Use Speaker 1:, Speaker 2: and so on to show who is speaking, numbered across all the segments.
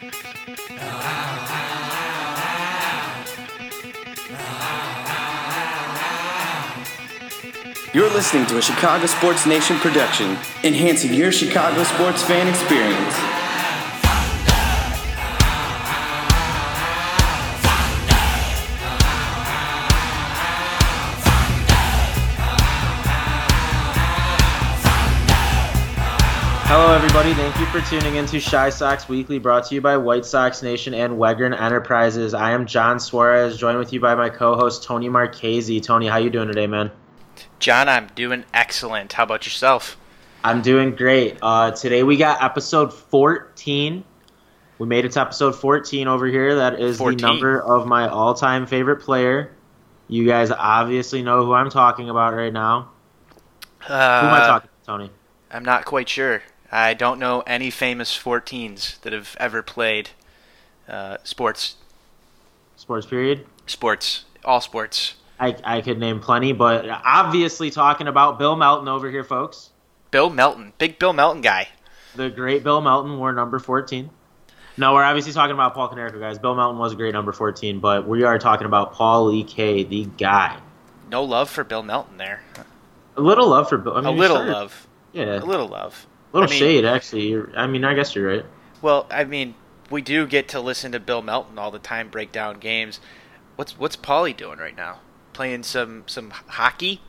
Speaker 1: You're listening to a Chicago Sports Nation production, enhancing your Chicago sports fan experience.
Speaker 2: Hello, everybody. Thank you for tuning into Chi Sox Weekly, brought to you by White Sox Nation and Wegern Enterprises. I am John Suarez, joined with you by my co-host Tony Marchese. Tony, how you doing today, man?
Speaker 3: John, I'm doing excellent. How about yourself?
Speaker 2: I'm doing great. Uh, today we got episode 14. We made it to episode 14 over here. That is
Speaker 3: 14.
Speaker 2: the number of my all-time favorite player. You guys obviously know who I'm talking about right now.
Speaker 3: Uh,
Speaker 2: Who am I talking to, Tony?
Speaker 3: I'm not quite sure. I don't know any famous 14s that have ever played uh, sports.
Speaker 2: Sports period.
Speaker 3: Sports. All sports.
Speaker 2: I, I could name plenty, but obviously talking about Bill Melton over here, folks.
Speaker 3: Bill Melton. Big Bill Melton guy.
Speaker 2: The great Bill Melton wore number 14. No, we're obviously talking about Paul Konerko, guys. Bill Melton was a great number 14, but we are talking about Paul E.K., the guy.
Speaker 3: No love for Bill Melton there.
Speaker 2: A little love for Bill. I mean,
Speaker 3: A little
Speaker 2: started-
Speaker 3: love.
Speaker 2: Yeah,
Speaker 3: A little love.
Speaker 2: Little
Speaker 3: I mean-
Speaker 2: shade, actually. I mean, I guess you're right.
Speaker 3: Well, I mean, we do get to listen to Bill Melton all the time break down games. What's what's Paulie doing right now? Playing some some hockey?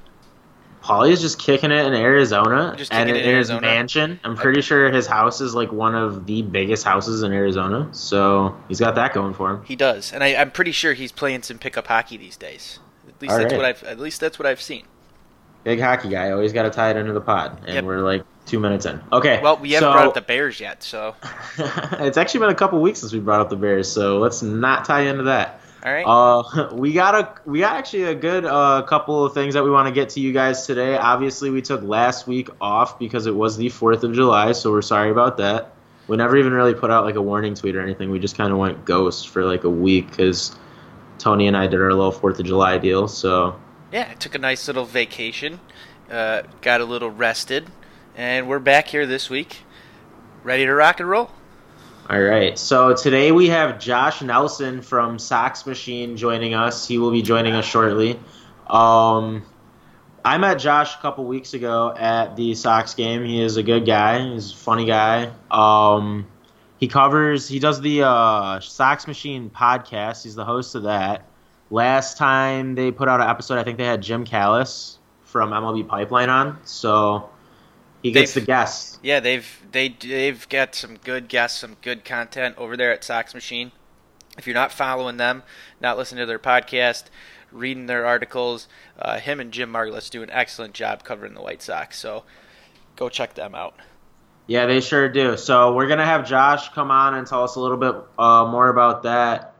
Speaker 2: Paulie is just kicking it in Arizona,
Speaker 3: Just
Speaker 2: and
Speaker 3: kicking it
Speaker 2: in
Speaker 3: in
Speaker 2: his
Speaker 3: Arizona?
Speaker 2: mansion. I'm pretty sure his house is like one of the biggest houses in Arizona, so he's got that going for him.
Speaker 3: He does, and I, I'm pretty sure he's playing some pickup hockey these days. At least
Speaker 2: All
Speaker 3: that's
Speaker 2: right.
Speaker 3: what I've at least that's what I've seen.
Speaker 2: Big hockey guy, always got to tie it into the pod, and
Speaker 3: Yep.
Speaker 2: we're like two minutes in. Okay,
Speaker 3: Well, we haven't
Speaker 2: so-
Speaker 3: brought up the Bears yet, so
Speaker 2: it's actually been a couple weeks since we brought up the Bears, so let's not tie into that.
Speaker 3: all right.
Speaker 2: Uh, we got a we got actually a good uh, couple of things that we want to get to you guys today. Obviously, we took last week off because it was the Fourth of July, so we're sorry about that. We never even really put out like a warning tweet or anything. We just kind of went ghost for like a week because Tony and I did our little Fourth of July deal. So
Speaker 3: yeah, I took a nice little vacation, uh, got a little rested, and we're back here this week, ready to rock and roll.
Speaker 2: All right. So today we have Josh Nelson from Sox Machine joining us. He will be joining us shortly. Um, I met Josh a couple weeks ago at the Sox game. He is a good guy. He's a funny guy. Um, he covers. He does the uh, Sox Machine podcast. He's the host of that. Last time they put out an episode, I think they had Jim Callis from MLB Pipeline on. So he gets
Speaker 3: They've-
Speaker 2: the guests.
Speaker 3: Yeah, they've they they've got some good guests, some good content over there at Sox Machine. If you're not following them, not listening to their podcast, reading their articles, uh, him and Jim Margalus do an excellent job covering the White Sox. So go check them out.
Speaker 2: Yeah, they sure do. So we're gonna have Josh come on and tell us a little bit uh, more about that.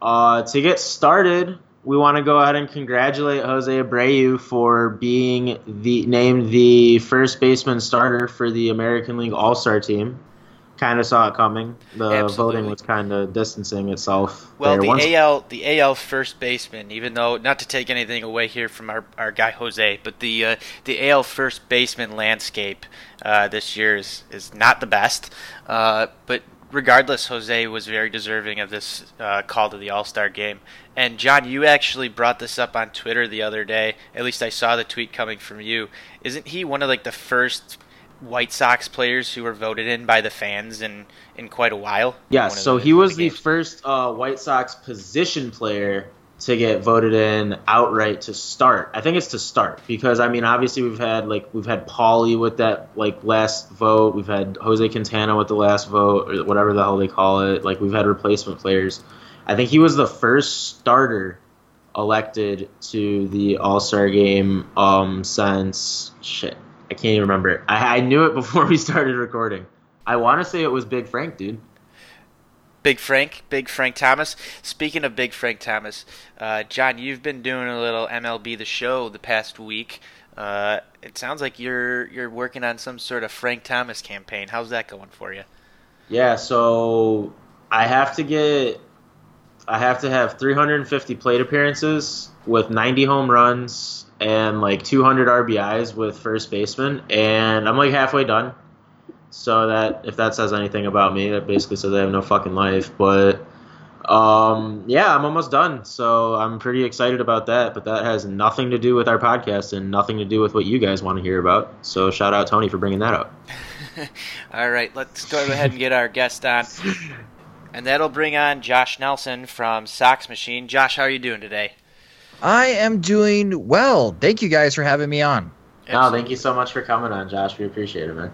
Speaker 2: Uh, to get started, we want to go ahead and congratulate Jose Abreu for being the named the first baseman starter for the American League All Star team. Kind of saw it coming. The
Speaker 3: Absolutely.
Speaker 2: voting was kind of distancing itself.
Speaker 3: Well, the
Speaker 2: Once-
Speaker 3: AL the AL first baseman, even though not to take anything away here from our, our guy Jose, but the uh, the AL first baseman landscape uh, this year is is not the best. Uh, but regardless, Jose was very deserving of this uh, call to the All Star game. And John, you actually brought this up on Twitter the other day. At least I saw the tweet coming from you. Isn't he one of like the first White Sox players who were voted in by the fans in in quite a while?
Speaker 2: Yes, so he was the
Speaker 3: games.
Speaker 2: first uh, White Sox position player to get voted in outright to start. I think it's to start because I mean obviously we've had like we've had Paulie with that like last vote, we've had Jose Quintana with the last vote or whatever the hell they call it. Like we've had replacement players. I think he was the first starter elected to the All Star game um since shit. I can't even remember. I, I knew it before we started recording. I want to say it was Big Frank, dude.
Speaker 3: Big Frank, Big Frank Thomas. Speaking of Big Frank Thomas, uh, John, you've been doing a little MLB the Show the past week. Uh, it sounds like you're you're working on some sort of Frank Thomas campaign. How's that going for you?
Speaker 2: Yeah, so I have to get I have to have 350 plate appearances with 90 home runs and like 200 RBIs with first baseman and I'm like halfway done. So that if that says anything about me, that basically says I have no fucking life. But um, yeah, I'm almost done. So I'm pretty excited about that. But that has nothing to do with our podcast and nothing to do with what you guys want to hear about. So shout out Tony for bringing that up.
Speaker 3: All right, let's go ahead and get our guest on. And that'll bring on Josh Nelson from Sox Machine. Josh, how are you doing today?
Speaker 4: I am doing well. Thank you guys for having me on.
Speaker 2: No, thank you so much for coming on, Josh. We appreciate it, man.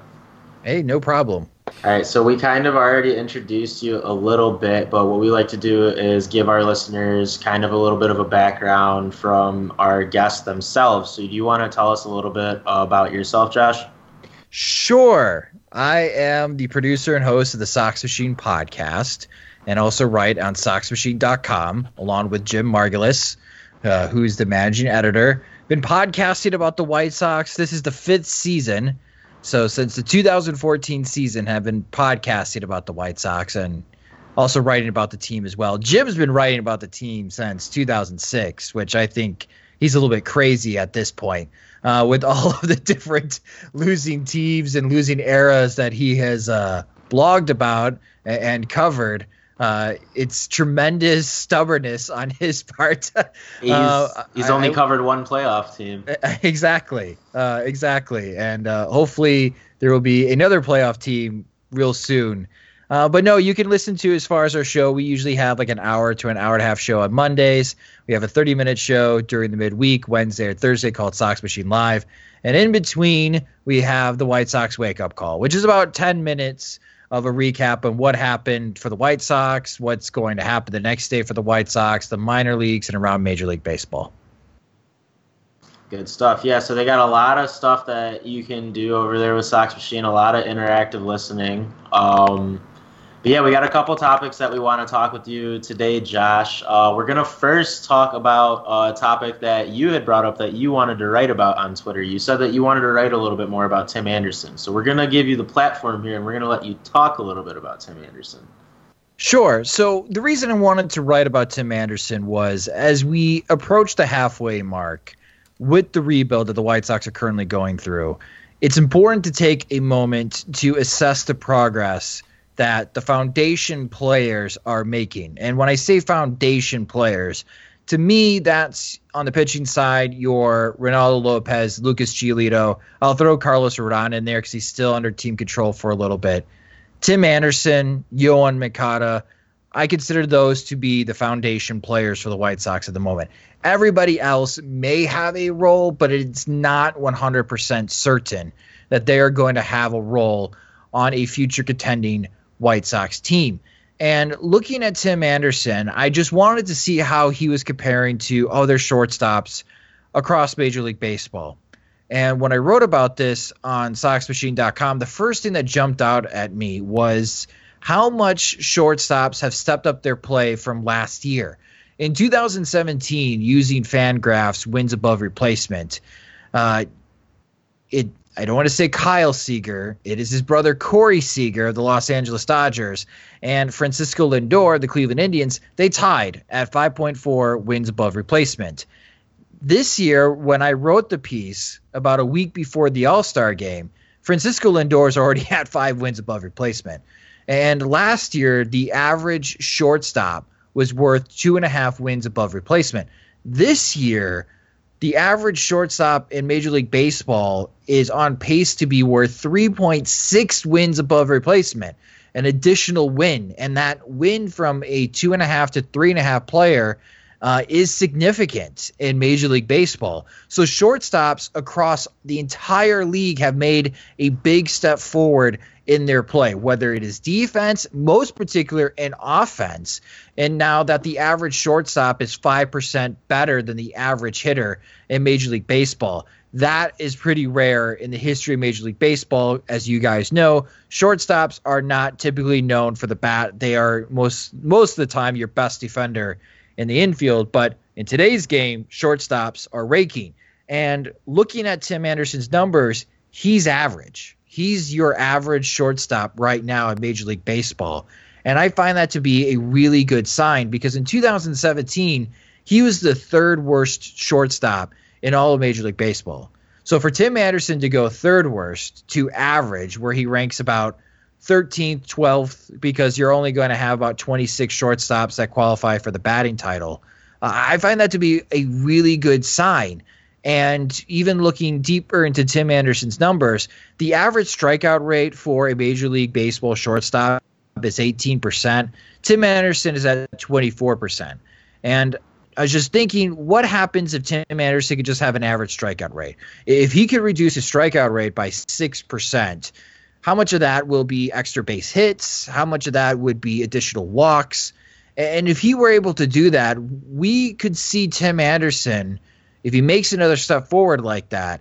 Speaker 4: Hey, no problem.
Speaker 2: All right, so we kind of already introduced you a little bit, but what we like to do is give our listeners kind of a little bit of a background from our guests themselves. So, do you want to tell us a little bit about yourself, Josh?
Speaker 4: Sure. I am the producer and host of the Sox Machine podcast and also write on SoxMachine.com along with Jim Margalus, uh, who's the managing editor. Been podcasting about the White Sox. This is the fifth season. So since the 2014 season, have been podcasting about the White Sox and also writing about the team as well. Jim's been writing about the team since 2006, which I think he's a little bit crazy at this point uh, with all of the different losing teams and losing eras that he has uh, blogged about and covered. Uh, it's tremendous stubbornness on his part.
Speaker 2: he's, uh, he's only I, covered one playoff team.
Speaker 4: Exactly, uh, exactly, and uh, hopefully there will be another playoff team real soon. Uh, but no, you can listen to as far as our show. We usually have like an hour to an hour and a half show on Mondays. We have a 30 minute show during the midweek, Wednesday or Thursday, called Sox Machine Live. And in between, we have the White Sox wake up call, which is about 10 minutes of a recap on what happened for the White Sox, what's going to happen the next day for the White Sox, the minor leagues, and around Major League Baseball.
Speaker 2: Good stuff. Yeah, so they got a lot of stuff that you can do over there with Sox Machine, a lot of interactive listening. Um, but yeah, we got a couple topics that we want to talk with you today, Josh. Uh, we're gonna first talk about a topic that you had brought up that you wanted to write about on Twitter. You said that you wanted to write a little bit more about Tim Anderson. So we're gonna give you the platform here, and we're gonna let you talk a little bit about Tim Anderson.
Speaker 4: Sure. So the reason I wanted to write about Tim Anderson was as we approach the halfway mark with the rebuild that the White Sox are currently going through, it's important to take a moment to assess the progress that the foundation players are making. And when I say foundation players, to me, that's on the pitching side, your Reynaldo Lopez, Lucas Giolito. I'll throw Carlos Rodon in there because he's still under team control for a little bit. Tim Anderson, Yoan Moncada, I consider those to be the foundation players for the White Sox at the moment. Everybody else may have a role, but it's not 100% certain that they are going to have a role on a future contending White Sox team. And looking at Tim Anderson, I just wanted to see how he was comparing to other shortstops across Major League Baseball. And when I wrote about this on SoxMachine.com, the first thing that jumped out at me was how much shortstops have stepped up their play from last year. In 2017, using Fangraphs wins above replacement, uh, it I don't want to say Kyle Seager. It is his brother Corey Seager of the Los Angeles Dodgers and Francisco Lindor, the Cleveland Indians. They tied at 5.4 wins above replacement. This year, when I wrote the piece about a week before the All Star game, Francisco Lindor is already at five wins above replacement. And last year, the average shortstop was worth two and a half wins above replacement. This year, the average shortstop in Major League Baseball is on pace to be worth 3.6 wins above replacement, an additional win. And that win from a two and a half to three and a half player uh, is significant in Major League Baseball. So shortstops across the entire league have made a big step forward in their play, whether it is defense, most particular in offense. And now that the average shortstop is 5% better than the average hitter in Major League Baseball. That is pretty rare in the history of Major League Baseball. As you guys know, shortstops are not typically known for the bat. They are most most of the time your best defender in the infield. But in today's game, shortstops are raking. And looking at Tim Anderson's numbers, he's average he's your average shortstop right now in Major League Baseball. And I find that to be a really good sign because in 2017, he was the third worst shortstop in all of Major League Baseball. So for Tim Anderson to go third worst to average, where he ranks about 13th, 12th, because you're only going to have about 26 shortstops that qualify for the batting title, uh, I find that to be a really good sign. And even looking deeper into Tim Anderson's numbers, the average strikeout rate for a Major League Baseball shortstop is 18%. Tim Anderson is at 24%. And I was just thinking, what happens if Tim Anderson could just have an average strikeout rate? If he could reduce his strikeout rate by 6%, how much of that will be extra base hits? How much of that would be additional walks? And if he were able to do that, we could see Tim Anderson, if he makes another step forward like that,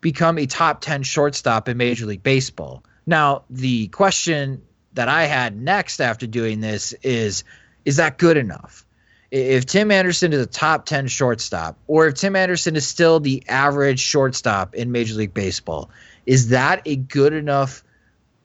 Speaker 4: become a top 10 shortstop in Major League Baseball. Now, the question that I had next after doing this is is that good enough? If Tim Anderson is a top 10 shortstop, or if Tim Anderson is still the average shortstop in Major League Baseball, is that a good enough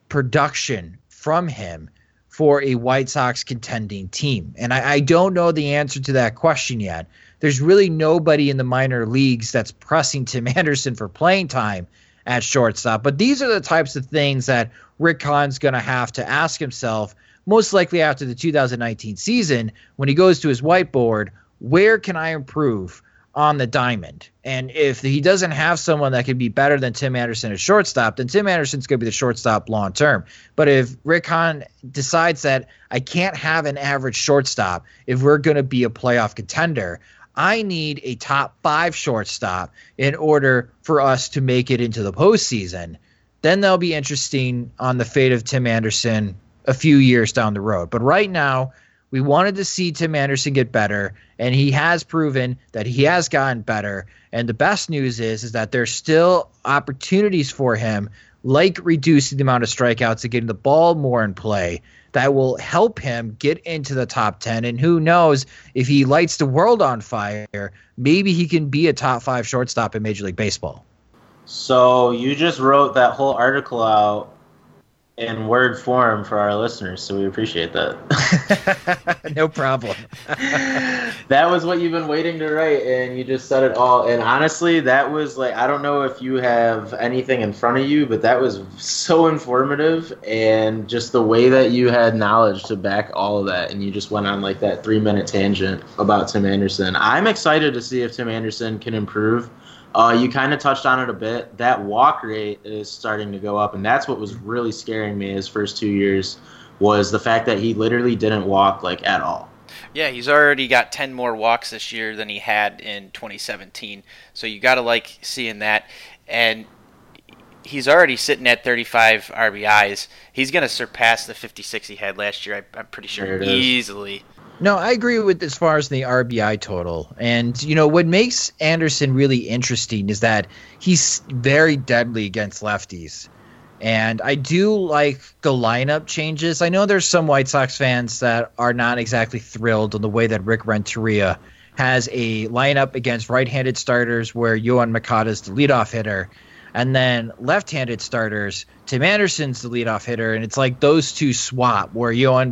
Speaker 4: production from him for a White Sox contending team? And I, I don't know the answer to that question yet. There's really nobody in the minor leagues that's pressing Tim Anderson for playing time at shortstop. But these are the types of things that Rick Hahn's going to have to ask himself, most likely after the 2019 season, when he goes to his whiteboard, where can I improve on the diamond? And if he doesn't have someone that can be better than Tim Anderson at shortstop, then Tim Anderson's going to be the shortstop long term. But if Rick Hahn decides that I can't have an average shortstop if we're going to be a playoff contender, I need a top five shortstop in order for us to make it into the postseason. Then they'll be interesting on the fate of Tim Anderson a few years down the road. But right now, we wanted to see Tim Anderson get better, and he has proven that he has gotten better. And the best news is, is that there's still opportunities for him, like reducing the amount of strikeouts and getting the ball more in play, that will help him get into the top 10. And who knows if he lights the world on fire, maybe he can be a top five shortstop in Major League Baseball.
Speaker 2: So you just wrote that whole article out in word form for our listeners, so we appreciate that.
Speaker 4: no problem.
Speaker 2: that was what you've been waiting to write, and you just said it all. And honestly, that was like I don't know if you have anything in front of you, but that was so informative, and just the way that you had knowledge to back all of that, and you just went on like that three minute tangent about Tim Anderson. I'm excited to see if Tim Anderson can improve uh, you kind of touched on it a bit. That walk rate is starting to go up, and that's what was really scaring me his first two years was the fact that he literally didn't walk like at all.
Speaker 3: Yeah, he's already got 10 more walks this year than he had in 2017. So you got to like seeing that. And he's already sitting at 35 RBIs. He's going to surpass the 56 he had last year, I, am pretty sure, easily.
Speaker 4: No, I agree with as far as the RBI total. And, you know, what makes Anderson really interesting is that he's very deadly against lefties. And I do like the lineup changes. I know there's some White Sox fans that are not exactly thrilled on the way that Rick Renteria has a lineup against right handed starters where Yoan Moncada is the leadoff hitter and then left-handed starters, Tim Anderson's the leadoff hitter, and it's like those two swap where Yoan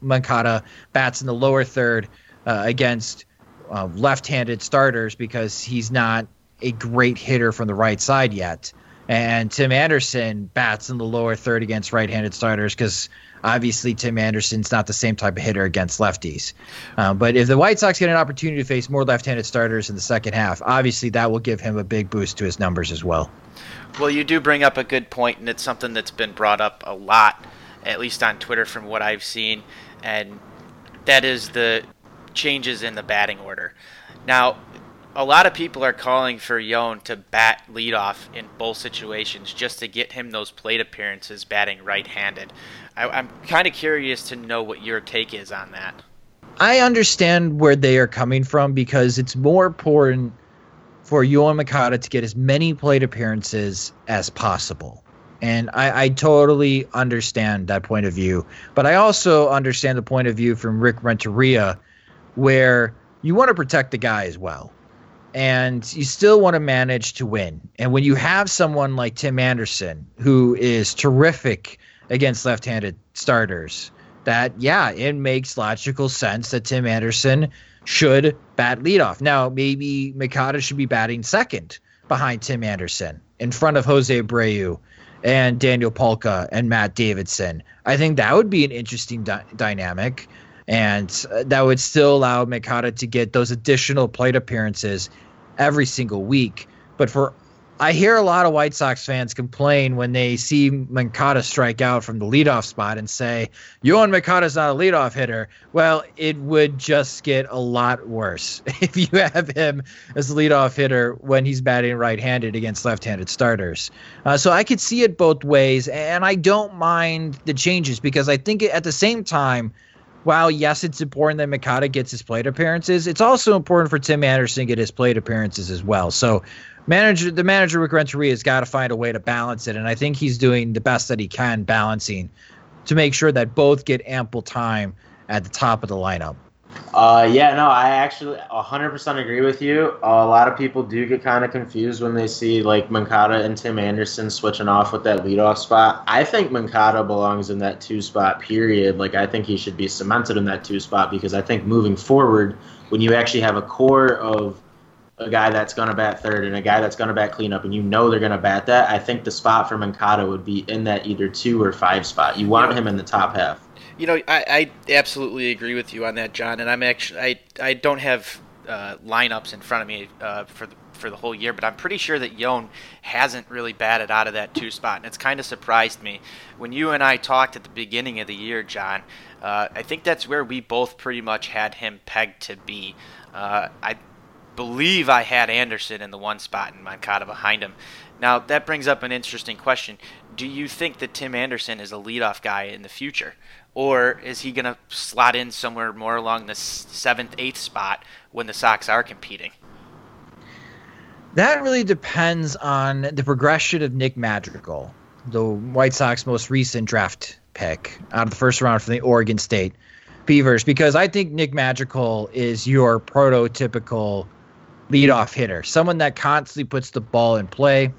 Speaker 4: Moncada bats in the lower third uh, against uh, left-handed starters because he's not a great hitter from the right side yet, and Tim Anderson bats in the lower third against right-handed starters because obviously Tim Anderson's not the same type of hitter against lefties. Um, but if the White Sox get an opportunity to face more left-handed starters in the second half, obviously that will give him a big boost to his numbers as well.
Speaker 3: Well, you do bring up a good point, and it's something that's been brought up a lot, at least on Twitter from what I've seen, and that is the changes in the batting order. Now, a lot of people are calling for Yoan to bat leadoff in both situations just to get him those plate appearances batting right-handed. I, am kind of curious to know what your take is on that.
Speaker 4: I understand where they are coming from because it's more important for Yoan Moncada to get as many plate appearances as possible. And I, I, totally understand that point of view. But I also understand the point of view from Rick Renteria, where you want to protect the guy as well. And you still want to manage to win. And when you have someone like Tim Anderson, who is terrific against left handed starters, that, yeah, it makes logical sense that Tim Anderson should bat leadoff. Now, maybe Moncada should be batting second, behind Tim Anderson in front of Jose Abreu and Daniel Palka and Matt Davidson. I think that would be an interesting dynamic. And uh, that would still allow Moncada to get those additional plate appearances every single week. But for I hear a lot of White Sox fans complain when they see Moncada strike out from the leadoff spot and say, Yoan Moncada's not a leadoff hitter. Well, it would just get a lot worse if you have him as a leadoff hitter when he's batting right handed against left handed starters. Uh, so I could see it both ways, and I don't mind the changes because I think at the same time, while yes, it's important that Moncada gets his plate appearances, it's also important for Tim Anderson to get his plate appearances as well. So manager the manager Rick Renteria has got to find a way to balance it, and I think he's doing the best that he can balancing to make sure that both get ample time at the top of the lineup.
Speaker 2: Uh, yeah, no, I actually 100% agree with you. A lot of people do get kind of confused when they see like Moncada and Tim Anderson switching off with that leadoff spot. I think Moncada belongs in that two spot period. Like, I think he should be cemented in that two spot because I think moving forward, when you actually have a core of a guy that's going to bat third and a guy that's going to bat cleanup, and you know they're going to bat that, I think the spot for Moncada would be in that either two or five spot. You want him in the top half.
Speaker 3: You know, I, I absolutely agree with you on that, John. And I'm actually I I don't have uh, lineups in front of me uh, for the for the whole year, but I'm pretty sure that Yoan hasn't really batted out of that two spot, and it's kind of surprised me when you and I talked at the beginning of the year, John. Uh, I think that's where we both pretty much had him pegged to be. Uh, I believe I had Anderson in the one spot and Moncada behind him. Now, that brings up an interesting question. Do you think that Tim Anderson is a leadoff guy in the future? Or is he going to slot in somewhere more along the seventh, eighth spot when the Sox are competing?
Speaker 4: That really depends on the progression of Nick Madrigal, the White Sox most recent draft pick out of the first round from the Oregon State Beavers, because I think Nick Madrigal is your prototypical leadoff hitter, someone that constantly puts the ball in play.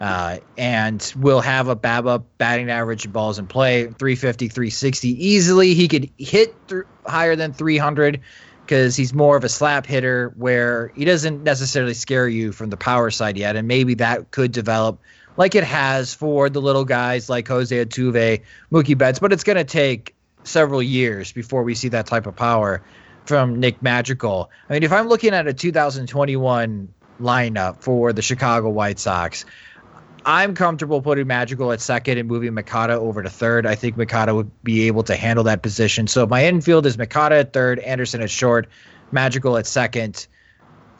Speaker 4: Uh, and will have a BABIP batting average balls in play 350 360 easily he could hit th- higher than 300 because he's more of a slap hitter where he doesn't necessarily scare you from the power side yet and maybe that could develop like it has for the little guys like Jose Altuve, Mookie Betts but it's going to take several years before we see that type of power from Nick Madrigal. I mean, if I'm looking at a 2021 lineup for the Chicago White Sox, I'm comfortable putting Madrigal at second and moving Moncada over to third. I think Moncada would be able to handle that position. So my infield is Moncada at third, Anderson at short, Madrigal at second.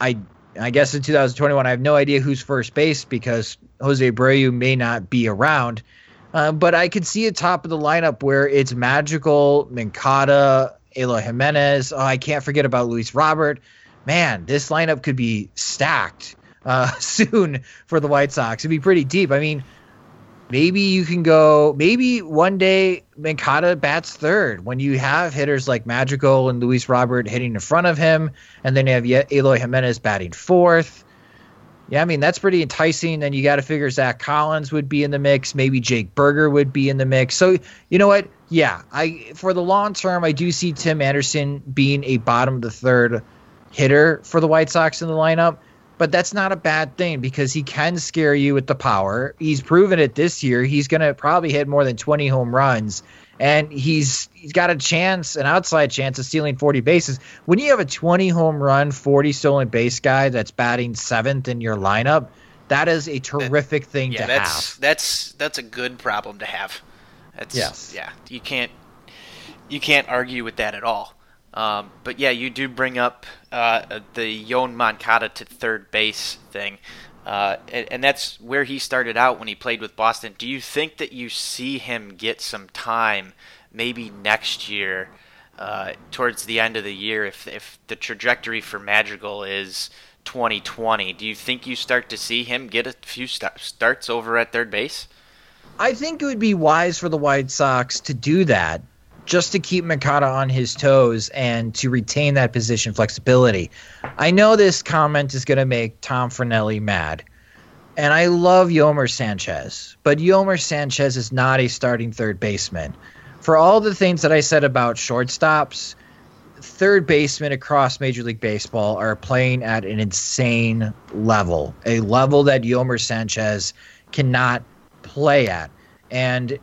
Speaker 4: I I guess in 2021 I have no idea who's first base because Jose Abreu may not be around. Uh, but I could see a top of the lineup where it's Madrigal, Moncada, Eloy Jimenez. Oh, I can't forget about Luis Robert. Man, this lineup could be stacked uh, soon for the White Sox. It'd be pretty deep. I mean, maybe you can go. Maybe one day Moncada bats third when you have hitters like Madrigal and Luis Robert hitting in front of him, and then you have Eloy Jimenez batting fourth. Yeah, I mean that's pretty enticing. Then you got to figure Zack Collins would be in the mix. Maybe Jake Burger would be in the mix. So you know what? Yeah, I for the long term, I do see Tim Anderson being a bottom of the third hitter for the White Sox in the lineup. But that's not a bad thing because he can scare you with the power. He's proven it this year. He's going to probably hit more than 20 home runs and he's he's got a chance, an outside chance of stealing 40 bases. When you have a 20 home run, 40 stolen base guy that's batting seventh in your lineup, that is a terrific that, thing
Speaker 3: yeah,
Speaker 4: to
Speaker 3: that's,
Speaker 4: have.
Speaker 3: That's that's a good problem to have. That's,
Speaker 4: yes.
Speaker 3: Yeah. You can't you can't argue with that at all. Um, but yeah, you do bring up uh, the Yoan Moncada to third base thing. Uh, and, and, that's where he started out when he played with Boston. Do you think that you see him get some time, maybe next year, uh, towards the end of the year, if if the trajectory for Madrigal is 2020? Do you think you start to see him get a few st- starts over at third base?
Speaker 4: I think it would be wise for the White Sox to do that just to keep Moncada on his toes and to retain that position flexibility. I know this comment is going to make Tom Fornelli mad. And I love Yolmer Sanchez, but Yolmer Sanchez is not a starting third baseman. For all the things that I said about shortstops, third basemen across Major League Baseball are playing at an insane level, a level that Yolmer Sanchez cannot play at. And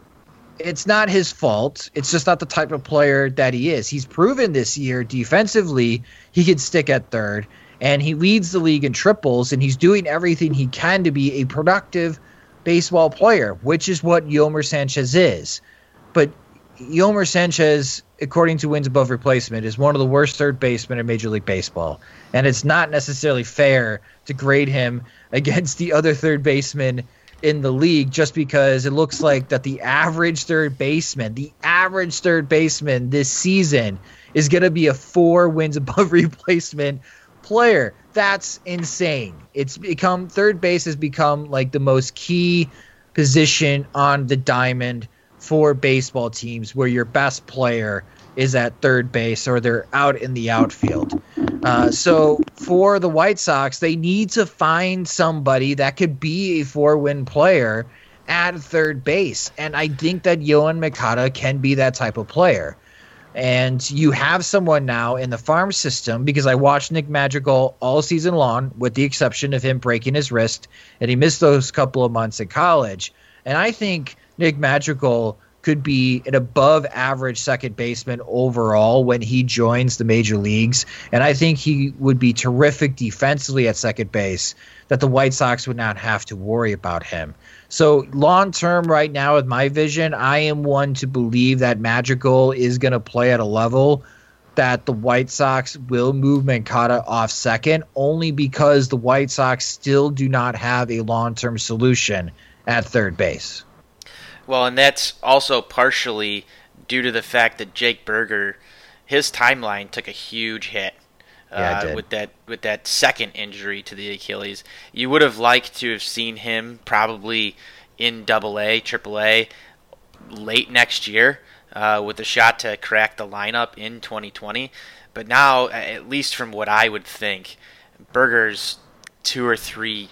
Speaker 4: it's not his fault. It's just not the type of player that he is. He's proven this year defensively he can stick at third, and he leads the league in triples, and he's doing everything he can to be a productive baseball player, which is what Yolmer Sanchez is. But Yolmer Sanchez, according to wins above replacement, is one of the worst third basemen in Major League Baseball. And it's not necessarily fair to grade him against the other third baseman in the league just because it looks like that the average third baseman, the average third baseman this season is going to be a four wins above replacement player. That's insane. It's become third base has become like the most key position on the diamond for baseball teams where your best player is at third base or they're out in the outfield. Uh, so for the White Sox, they need to find somebody that could be a four win player at third base. And I think that Yoan Moncada can be that type of player. And you have someone now in the farm system because I watched Nick Madrigal all season long, with the exception of him breaking his wrist, and he missed those couple of months in college. And I think Nick Madrigal could be an above average second baseman overall when he joins the major leagues. And I think he would be terrific defensively at second base, that the White Sox would not have to worry about him. So, long term, right now, with my vision, I am one to believe that Madrigal is going to play at a level that the White Sox will move Moncada off second, only because the White Sox still do not have a long term solution at third base.
Speaker 3: Well, and that's also partially due to the fact that Jake Burger, his timeline took a huge hit.
Speaker 4: Yeah,
Speaker 3: uh, with that with that second injury to the Achilles, you would have liked to have seen him probably in Double A, Triple A, late next year, uh, with a shot to crack the lineup in 2020. But now, at least from what I would think, Burger's two or three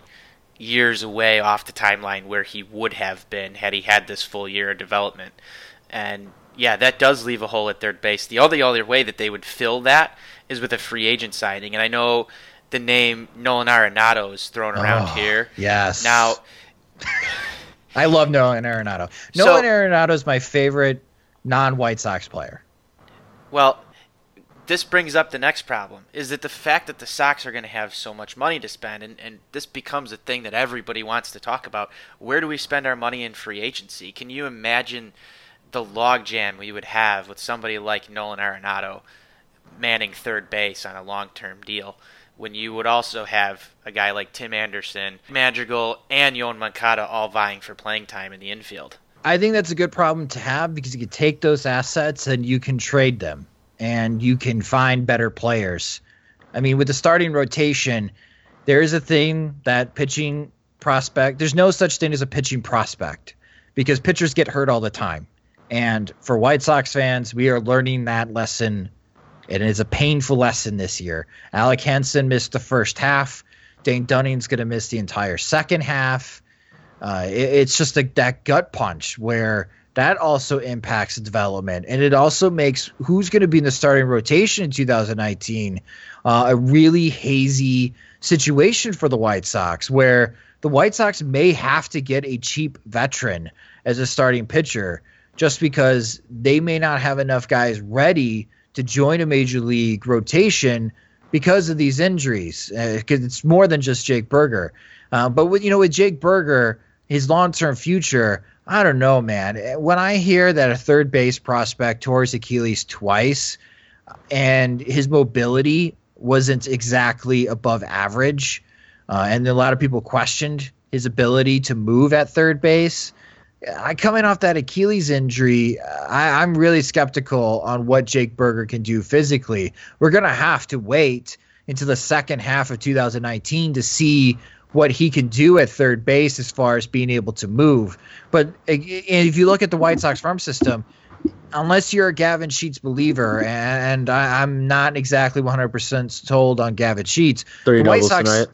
Speaker 3: years away off the timeline where he would have been had he had this full year of development. And yeah, that does leave a hole at third base. The only other way that they would fill that is with a free agent signing. And I know the name Nolan Arenado is thrown around
Speaker 4: Oh,
Speaker 3: here.
Speaker 4: Yes.
Speaker 3: Now,
Speaker 4: I love Nolan Arenado.
Speaker 3: So-
Speaker 4: Nolan Arenado is my favorite non-White Sox player.
Speaker 3: well, this brings up the next problem is that the fact that the Sox are going to have so much money to spend, and, and this becomes a thing that everybody wants to talk about. Where do we spend our money in free agency? Can you imagine the logjam we would have with somebody like Nolan Arenado manning third base on a long term deal? When you would also have a guy like Tim Anderson, Madrigal, and Yoan Moncada all vying for playing time in the infield.
Speaker 4: I think that's a good problem to have because you can take those assets and you can trade them and you can find better players. I mean, with the starting rotation, there is a thing that pitching prospect, there's no such thing as a pitching prospect because pitchers get hurt all the time. And for White Sox fans, we are learning that lesson. And It is a painful lesson this year. Alec Hansen missed the first half. Dane Dunning's going to miss the entire second half. Uh, it- it's just like that gut punch where that also impacts development, and it also makes who's going to be in the starting rotation in 2019 uh, a really hazy situation for the White Sox, where the White Sox may have to get a cheap veteran as a starting pitcher just because they may not have enough guys ready to join a major league rotation because of these injuries. Because it's more than just Jake Burger. Uh, but with you know with Jake Burger, his long term future, I don't know, man. When I hear that a third base prospect tore his Achilles twice, and his mobility wasn't exactly above average, uh, and a lot of people questioned his ability to move at third base. I coming off that Achilles injury, I, I'm really skeptical on what Jake Burger can do physically. We're gonna have to wait into the second half of 2019 to see what he can do at third base as far as being able to move. But if you look at the White Sox farm system, unless you're a Gavin Sheets believer, and I, I'm not exactly 100% sold on Gavin Sheets,
Speaker 2: Three
Speaker 4: the White
Speaker 2: doubles
Speaker 4: Sox
Speaker 2: tonight.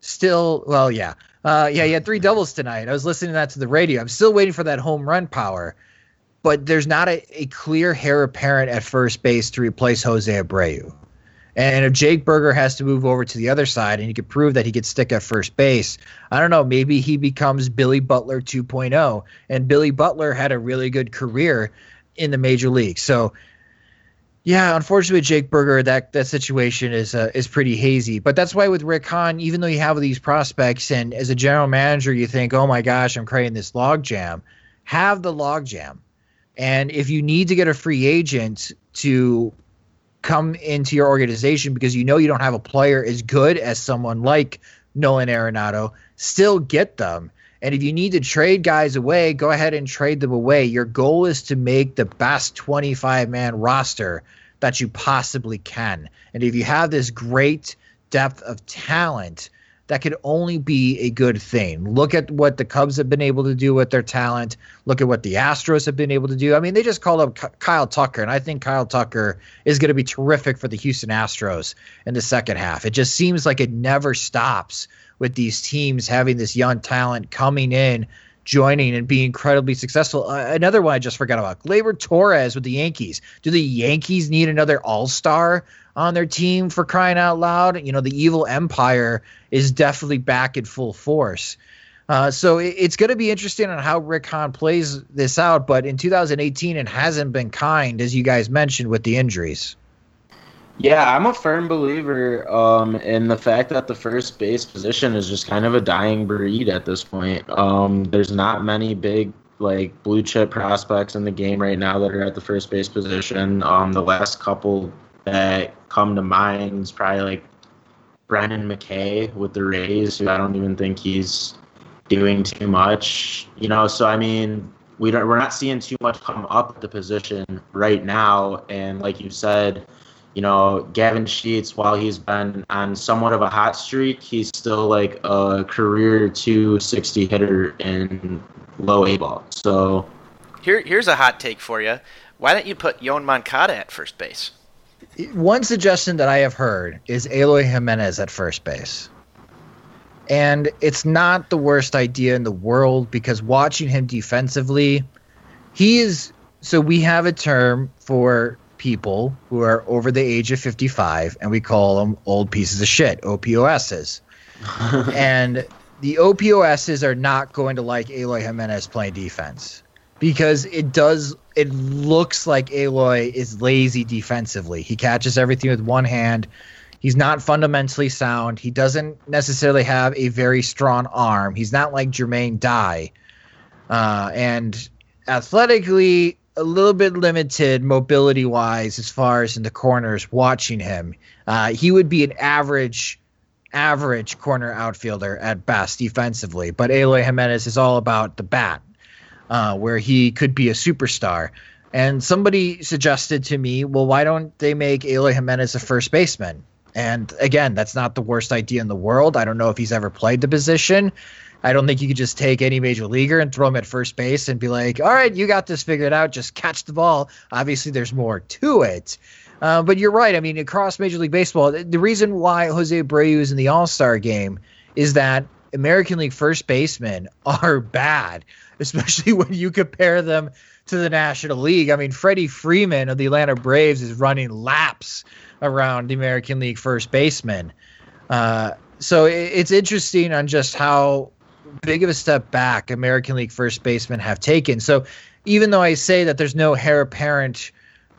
Speaker 4: still, well, yeah. Uh, yeah, he had three doubles tonight. I was listening to that to the radio. I'm still waiting for that home run power. but there's not a, a clear heir apparent at first base to replace Jose Abreu. And if Jake Burger has to move over to the other side and he could prove that he could stick at first base, I don't know, maybe he becomes Billy Butler 2.0. And Billy Butler had a really good career in the major league. So, yeah, unfortunately, Jake Berger, that that situation is uh, is pretty hazy. But that's why with Rick Hahn, even though you have these prospects, and as a general manager, you think, oh my gosh, I'm creating this logjam. Have the logjam, and if you need to get a free agent to come into your organization because you know you don't have a player as good as someone like Nolan Arenado, still get them. And if you need to trade guys away, go ahead and trade them away. Your goal is to make the best 25 man roster that you possibly can. And if you have this great depth of talent, that could only be a good thing. Look at what the Cubs have been able to do with their talent. Look at what the Astros have been able to do. I mean, they just called up Kyle Tucker, and I think Kyle Tucker is going to be terrific for the Houston Astros in the second half. It just seems like it never stops with these teams having this young talent coming in joining and being incredibly successful. Uh, another one I just forgot about Gleyber Torres with the Yankees. Do the Yankees need another All Star on their team for crying out loud? You know, the evil empire is definitely back in full force. Uh, so it, it's going to be interesting on how Rick Hahn plays this out. But in 2018, it hasn't been kind, as you guys mentioned, with the injuries.
Speaker 2: Yeah, I'm a firm believer um, in the fact that the first base position is just kind of a dying breed at this point. Um, there's not many big like blue chip prospects in the game right now that are at the first base position. Um, the last couple that come to mind is probably like Brendan McKay with the Rays, who I don't even think he's doing too much. You know, so I mean, we don't we're not seeing too much come up at the position right now. And like you said you know, Gavin Sheets, while he's been on somewhat of a hot streak, he's still like a career 260 hitter in low A ball. So
Speaker 3: here, here's a hot take for you. Why don't you put Yoan Moncada at first base?
Speaker 4: One suggestion that I have heard is Eloy Jimenez at first base. And it's not the worst idea in the world because watching him defensively, he is. So we have a term for people who are over the age of 55 and we call them old pieces of shit, OPOSs. and the OPOSs are not going to like Eloy Jimenez playing defense because it does it looks like Eloy is lazy defensively. He catches everything with one hand. He's not fundamentally sound. He doesn't necessarily have a very strong arm. He's not like Jermaine Dye. Uh, and athletically, a little bit limited mobility wise as far as in the corners watching him. Uh, he would be an average average corner outfielder at best defensively, but Eloy Jimenez is all about the bat, uh, where he could be a superstar. And somebody suggested to me, well, why don't they make Eloy Jimenez a first baseman? And again, that's not the worst idea in the world. I don't know if he's ever played the position. I don't think you could just take any major leaguer and throw him at first base and be like, all right, you got this figured out. Just catch the ball. Obviously, there's more to it. Uh, but you're right. I mean, across Major League Baseball, the reason why Jose Abreu is in the All Star game is that American League first basemen are bad, especially when you compare them to the National League. I mean, Freddie Freeman of the Atlanta Braves is running laps around the American League first baseman. Uh, so it's interesting on just how big of a step back American League first basemen have taken. So even though I say that there's no heir apparent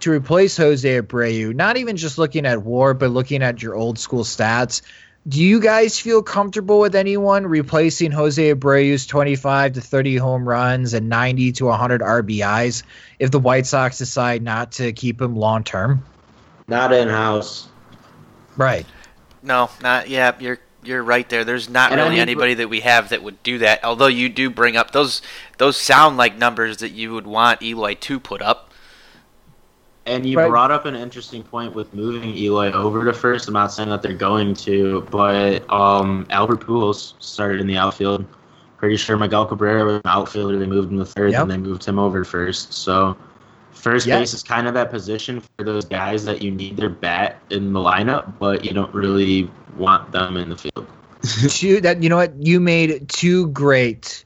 Speaker 4: to replace Jose Abreu, not even just looking at WAR, but looking at your old school stats, do you guys feel comfortable with anyone replacing Jose Abreu's 25 to 30 home runs and 90 to 100 RBIs if the White Sox decide not to keep him long term?
Speaker 2: Not in house.
Speaker 4: Right.
Speaker 3: No, not yeah. You're you're right there. There's not and really anybody that we have that would do that. Although you do bring up those those sound like numbers that you would want Eloy to put up.
Speaker 2: And you right. brought up an interesting point with moving Eloy over to first. I'm not saying that they're going to, but um, Albert Pujols started in the outfield. Pretty sure Miguel Cabrera was an outfielder. They moved him to third, yep. and they moved him over first. So first base is kind of that position for those guys that you need their bat in the lineup, but you don't really want them in the field.
Speaker 4: two that you know what you made two great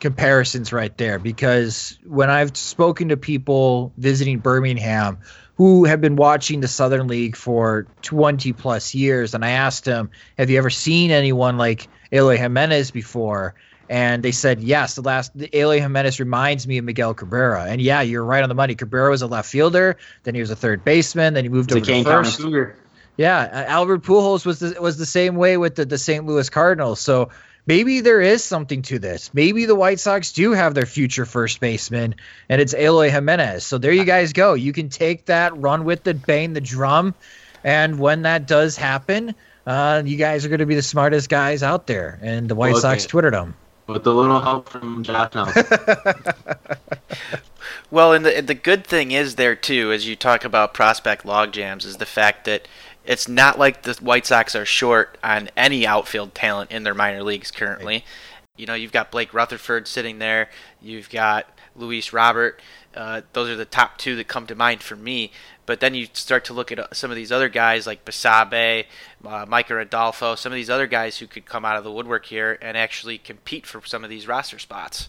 Speaker 4: comparisons right there because when I've spoken to people visiting Birmingham who have been watching the Southern League for 20 plus years, and I asked them, Have you ever seen anyone like Eloy Jimenez before? And they said, Yes, the last Eloy Jimenez reminds me of Miguel Cabrera. And yeah, you're right on the money. Cabrera was a left fielder, then he was a third baseman, then he moved over to first. Yeah, Albert Pujols was the, was the same way with the, the St. Louis Cardinals. So maybe there is something to this. Maybe the White Sox do have their future first baseman, and it's Eloy Jimenez. So there you guys go. You can take that, run with it, bang the drum, and when that does happen, uh, you guys are going to be the smartest guys out there. And the White okay. Sox twittered them.
Speaker 2: With a little help from Jack Nelson.
Speaker 3: well, and the, the good thing is there, too, as you talk about prospect log jams, is the fact that – it's not like the White Sox are short on any outfield talent in their minor leagues currently. You know, you've got Blake Rutherford sitting there. You've got Luis Robert. Uh, those are the top two that come to mind for me. But then you start to look at uh, some of these other guys like Basabe, uh, Micker Adolfo, some of these other guys who could come out of the woodwork here and actually compete for some of these roster spots.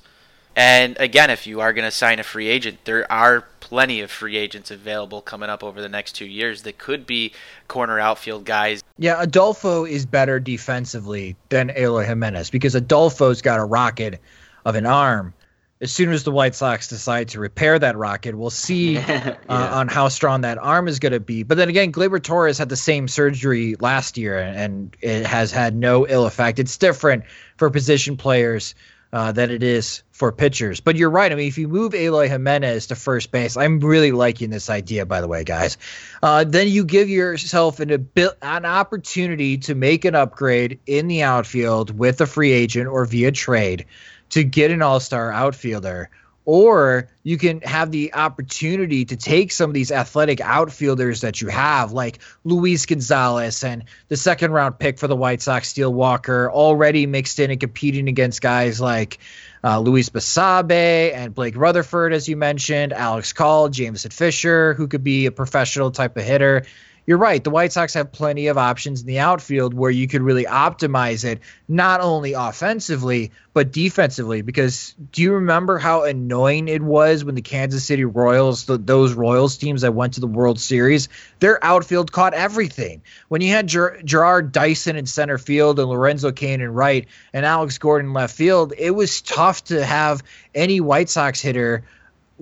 Speaker 3: And again, if you are going to sign a free agent, there are plenty of free agents available coming up over the next two years that could be corner outfield guys.
Speaker 4: Yeah, Adolfo is better defensively than Eloy Jimenez because Adolfo's got a rocket of an arm. As soon as the White Sox decide to repair that rocket, we'll see uh, yeah. uh, on how strong that arm is going to be. But then again, Gleyber Torres had the same surgery last year, and it has had no ill effect. It's different for position players uh, than it is for pitchers. But you're right. I mean, if you move Eloy Jimenez to first base, I'm really liking this idea, by the way, guys. Uh, then you give yourself an, an opportunity to make an upgrade in the outfield with a free agent or via trade to get an all star outfielder or you can have the opportunity to take some of these athletic outfielders that you have, like Luis Gonzalez and the second round pick for the White Sox, Steele Walker, already mixed in and competing against guys like uh, Luis Basabe and Blake Rutherford, as you mentioned, Alex Call, Jameson Fisher, who could be a professional type of hitter you're right. The White Sox have plenty of options in the outfield where you could really optimize it, not only offensively, but defensively. Because do you remember how annoying it was when the Kansas City Royals, the, those Royals teams that went to the World Series, their outfield caught everything? When you had Ger- Jarrod Dyson in center field and Lorenzo Cain in right and Alex Gordon left field, it was tough to have any White Sox hitter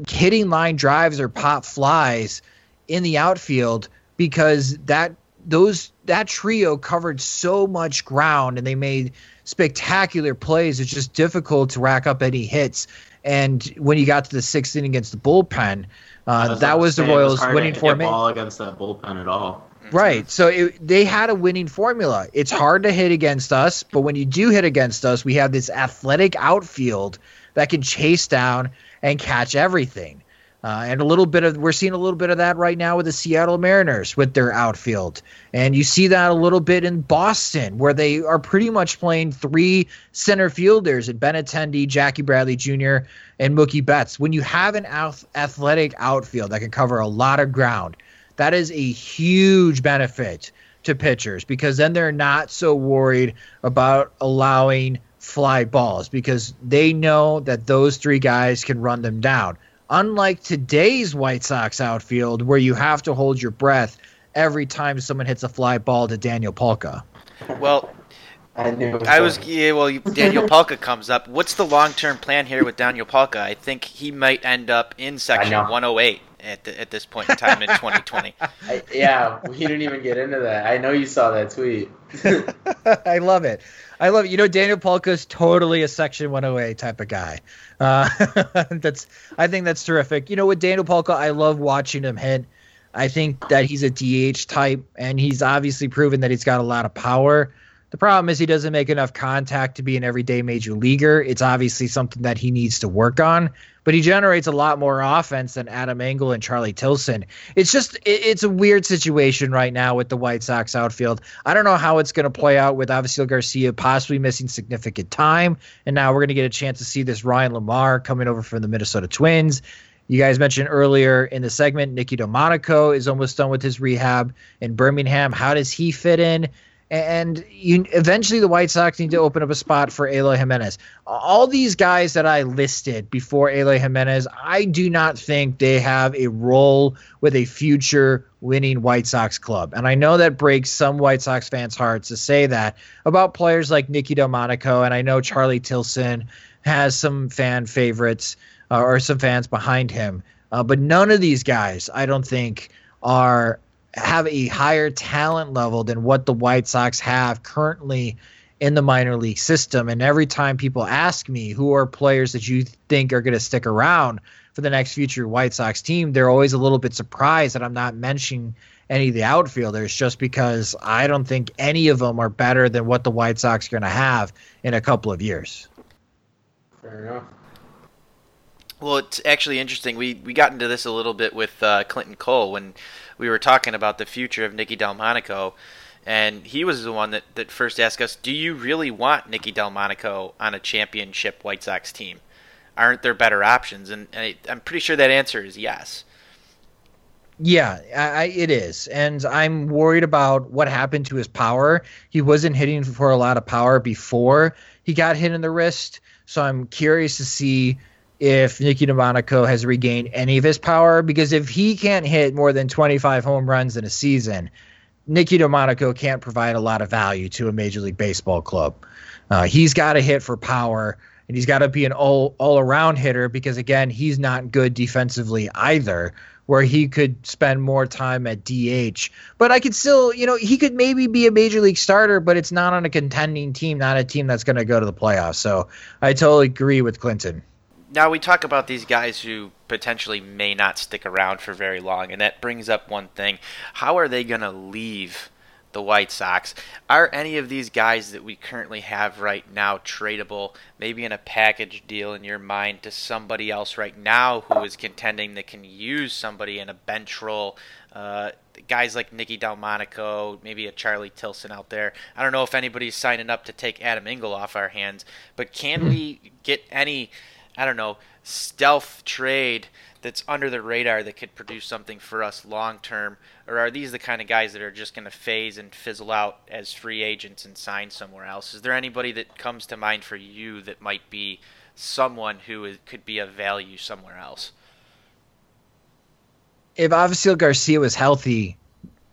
Speaker 4: hitting line drives or pop flies in the outfield because that those that trio covered so much ground and they made spectacular plays. It's just difficult to rack up any hits. And when you got to the sixth inning against the bullpen, uh, that was the Royals' winning formula.
Speaker 2: Ball against that bullpen at all.
Speaker 4: Right. So it, they had a winning formula. It's hard to hit against us, but when you do hit against us, we have this athletic outfield that can chase down and catch everything. Uh, and a little bit of we're seeing a little bit of that right now with the Seattle Mariners with their outfield, and you see that a little bit in Boston where they are pretty much playing three center fielders in Benintendi, Jackie Bradley Jr., and Mookie Betts. When you have an athletic outfield that can cover a lot of ground, that is a huge benefit to pitchers because then they're not so worried about allowing fly balls because they know that those three guys can run them down unlike today's White Sox outfield, where you have to hold your breath every time someone hits a fly ball to Daniel Palka.
Speaker 3: Well, I knew. I was yeah. Well, Daniel Palka comes up. What's the long-term plan here with Daniel Palka? I think he might end up in section 108 at the, at this point in time in 2020.
Speaker 2: I, yeah, we didn't even get into that. I know you saw that tweet.
Speaker 4: I love it. I love it. You know, Daniel Palka is totally a Section 108 type of guy. Uh, that's I think that's terrific. You know, with Daniel Palka, I love watching him hit. I think that he's a DH type, and he's obviously proven that he's got a lot of power. The problem is he doesn't make enough contact to be an everyday major leaguer. It's obviously something that he needs to work on, but he generates a lot more offense than Adam Engel and Charlie Tilson. It's just it's a weird situation right now with the White Sox outfield. I don't know how it's going to play out with Avisail Garcia possibly missing significant time, and now we're going to get a chance to see this Ryan LaMarre coming over from the Minnesota Twins. You guys mentioned earlier in the segment, Nicky Delmonico is almost done with his rehab in Birmingham. How does he fit in? And you eventually the White Sox need to open up a spot for Eloy Jimenez. All these guys that I listed before Eloy Jimenez, I do not think they have a role with a future winning White Sox club. And I know that breaks some White Sox fans' hearts to say that about players like Nicky Delmonico, and I know Charlie Tilson has some fan favorites uh, or some fans behind him. Uh, but none of these guys, I don't think, are have a higher talent level than what the White Sox have currently in the minor league system. And every time people ask me who are players that you think are going to stick around for the next future White Sox team, they're always a little bit surprised that I'm not mentioning any of the outfielders just because I don't think any of them are better than what the White Sox are going to have in a couple of years.
Speaker 2: Fair enough.
Speaker 3: Well, it's actually interesting. We we got into this a little bit with uh, Clinton Cole when we were talking about the future of Nicky Delmonico, and he was the one that, that first asked us, "Do you really want Nicky Delmonico on a championship White Sox team? Aren't there better options?" And, and I, am pretty sure that answer is yes.
Speaker 4: Yeah, I, it is, and I'm worried about what happened to his power. He wasn't hitting for a lot of power before he got hit in the wrist, so I'm curious to see if Nicky Delmonico has regained any of his power because if he can't hit more than 25 home runs in a season, Nicky Delmonico can't provide a lot of value to a Major League Baseball club. Uh, he's got to hit for power and he's got to be an all all around hitter because again, he's not good defensively either. Where he could spend more time at DH, but I could still, you know, he could maybe be a major league starter, but it's not on a contending team, not a team that's going to go to the playoffs. So I totally agree with Clinton.
Speaker 3: Now we talk about these guys who potentially may not stick around for very long, and that brings up one thing: how are they going to leave the White Sox? Are any of these guys that we currently have right now tradable, maybe in a package deal in your mind, to somebody else right now who is contending that can use somebody in a bench role? Uh, guys like Nicky Delmonico, maybe a Charlie Tilson out there. I don't know if anybody's signing up to take Adam Engel off our hands, but can we get any? I don't know, stealth trade that's under the radar that could produce something for us long term? Or are these the kind of guys that are just going to phase and fizzle out as free agents and sign somewhere else? Is there anybody that comes to mind for you that might be someone who is, could be of value somewhere else?
Speaker 4: If Avisail Garcia was healthy,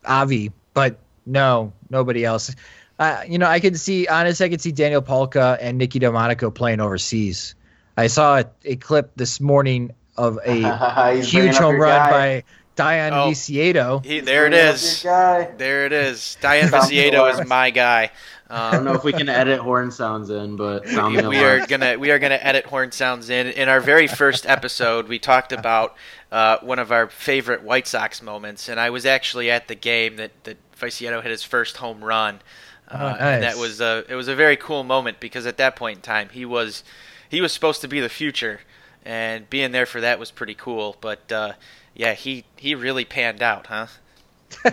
Speaker 4: Avi, but no, nobody else. Uh, you know, I could see, honest, I could see Daniel Palka and Nicky Delmonico playing overseas. I saw a, a clip this morning of a huge home run by Dayan oh, Viciedo.
Speaker 3: He, there it is. There it is. Dayan Viciedo is my guy.
Speaker 2: Um, I don't know if we can edit horn sounds in, but we,
Speaker 3: we are gonna we are gonna edit horn sounds in. In our very first episode, we talked about uh, one of our favorite White Sox moments, and I was actually at the game that that Viciedo hit his first home run. Uh, oh, nice. And that was a it was a very cool moment because at that point in time he was he was supposed to be the future, and being there for that was pretty cool. But uh, yeah, he he really panned out, huh?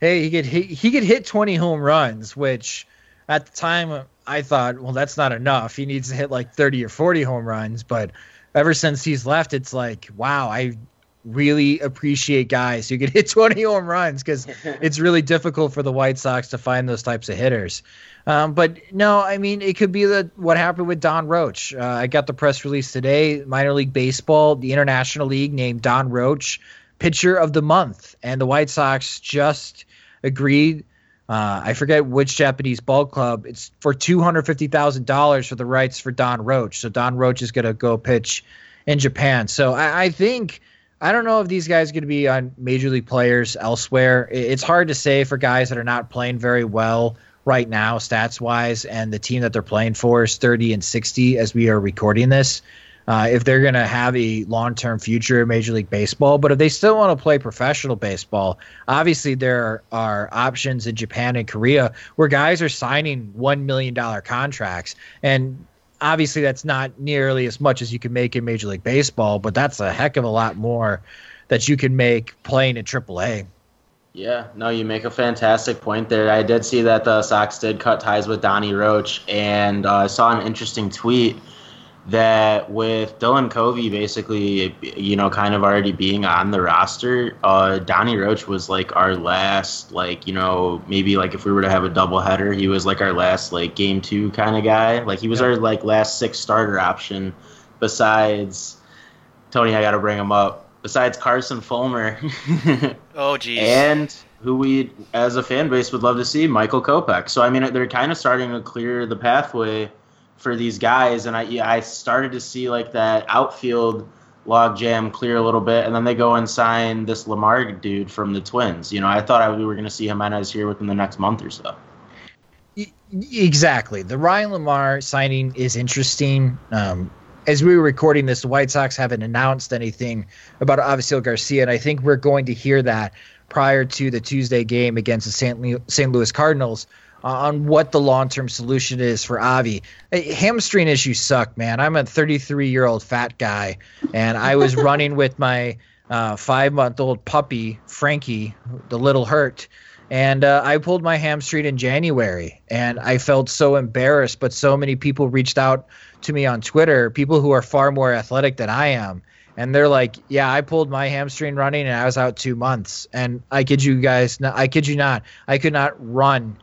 Speaker 4: hey, he could he, he could hit 20 home runs, which at the time I thought, well, that's not enough. He needs to hit like 30 or 40 home runs. But ever since he's left, it's like, wow, I really appreciate guys who can hit 20 home runs because it's really difficult for the White Sox to find those types of hitters. Um, but no, I mean, it could be the, what happened with Donn Roach. Uh, I got the press release today. Minor League Baseball, the International League named Donn Roach pitcher of the month, and the White Sox just agreed. Uh, I forget which Japanese ball club. It's for two hundred fifty thousand dollars for the rights for Donn Roach. So Donn Roach is going to go pitch in Japan. So I, I think I don't know if these guys are going to be on major league players elsewhere. It's hard to say for guys that are not playing very well right now, stats wise, and the team that they're playing for is 30 and 60 as we are recording this. Uh, if they're going to have a long term future in Major League Baseball, but if they still want to play professional baseball, obviously there are options in Japan and Korea where guys are signing $1 million contracts. And obviously that's not nearly as much as you can make in Major League Baseball, but that's a heck of a lot more that you can make playing in AAA.
Speaker 2: Yeah, no, you make a fantastic point there. I did see that the Sox did cut ties with Donnie Roach, and uh, I saw an interesting tweet that with Dylan Covey basically, you know, kind of already being on the roster, uh, Donnie Roach was like our last, like, you know, maybe like if we were to have a doubleheader, he was like our last, like, game two kind of guy. Like, he was our, like, last six starter option besides, Tony, I got to bring him up, besides Carson Fulmer.
Speaker 3: oh, geez.
Speaker 2: And who we, as a fan base, would love to see, Michael Kopech. So, I mean, they're kind of starting to clear the pathway for these guys, and I I started to see like that outfield logjam clear a little bit, and then they go and sign this LaMarre dude from the Twins. You know, I thought I, we were going to see Jimenez here within the next month or so.
Speaker 4: Exactly, the Ryan LaMarre signing is interesting. Um, as we were recording this, the White Sox haven't announced anything about Avisail Garcia, and I think we're going to hear that prior to the Tuesday game against the St. Louis Cardinals on what the long term solution is for Avi. Hamstring issues suck, man. I'm a 33 year old fat guy, and I was running with my uh, five month old puppy, Frankie, the little hurt. And uh, I pulled my hamstring in January, and I felt so embarrassed. But so many people reached out to me on Twitter, people who are far more athletic than I am, and they're like, "Yeah, I pulled my hamstring running, and I was out two months." And I kid you guys, I kid you not, I could not run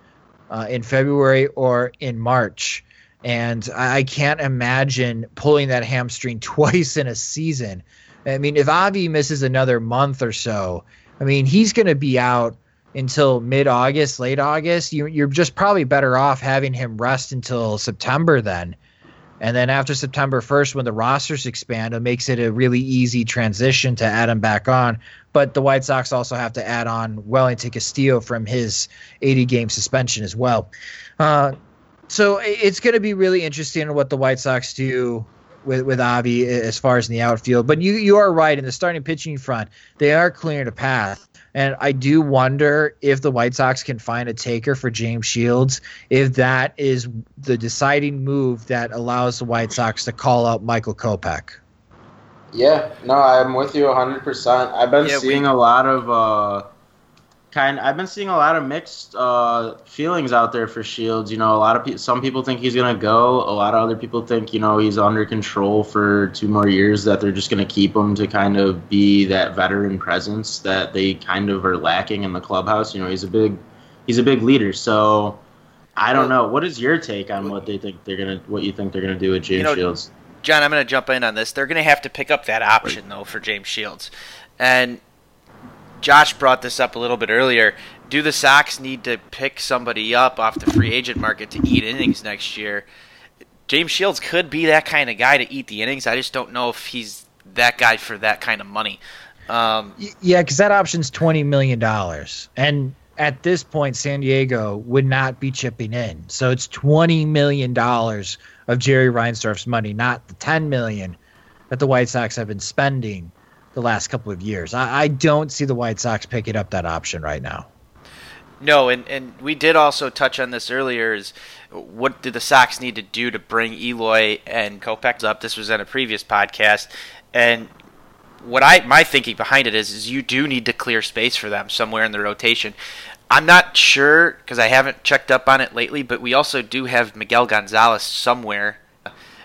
Speaker 4: uh, in February or in March. And I can't imagine pulling that hamstring twice in a season. I mean, if Avi misses another month or so, I mean, he's going to be out until mid August, late August. You, you're just probably better off having him rest until September then. And then after September 1st, when the rosters expand, it makes it a really easy transition to add him back on. But the White Sox also have to add on Wellington Castillo from his 80 game suspension as well. Uh, so it's going to be really interesting what the White Sox do with with Avi as far as in the outfield. But you you are right in the starting pitching front, they are clearing a path. And I do wonder if the White Sox can find a taker for James Shields, if that is the deciding move that allows the White Sox to call out Michael Kopech.
Speaker 2: Yeah, no, I'm with you 100%. I've been yeah, seeing we, a lot of uh, kind. I've been seeing a lot of mixed uh, feelings out there for Shields. You know, a lot of people. Some people think he's gonna go. A lot of other people think you know he's under control for two more years. That they're just gonna keep him to kind of be that veteran presence that they kind of are lacking in the clubhouse. You know, he's a big, he's a big leader. So. I don't know. What is your take on what they think they're gonna, what you think they're gonna do with James you know, Shields?
Speaker 3: John, I'm going to jump in on this. They're going to have to pick up that option though for James Shields, and Josh brought this up a little bit earlier. Do the Sox need to pick somebody up off the free agent market to eat innings next year? James Shields could be that kind of guy to eat the innings. I just don't know if he's that guy for that kind of money. Um,
Speaker 4: yeah, because that option's twenty million dollars, and at this point, San Diego would not be chipping in. So it's twenty million dollars of Jerry Reinsdorf's money, not the ten million that the White Sox have been spending the last couple of years. I, I don't see the White Sox picking up that option right now.
Speaker 3: No, and, and we did also touch on this earlier. Is what do the Sox need to do to bring Eloy and Kopech up? This was in a previous podcast, and what I my thinking behind it is is you do need to clear space for them somewhere in the rotation. I'm not sure because I haven't checked up on it lately, but we also do have Miguel Gonzalez somewhere.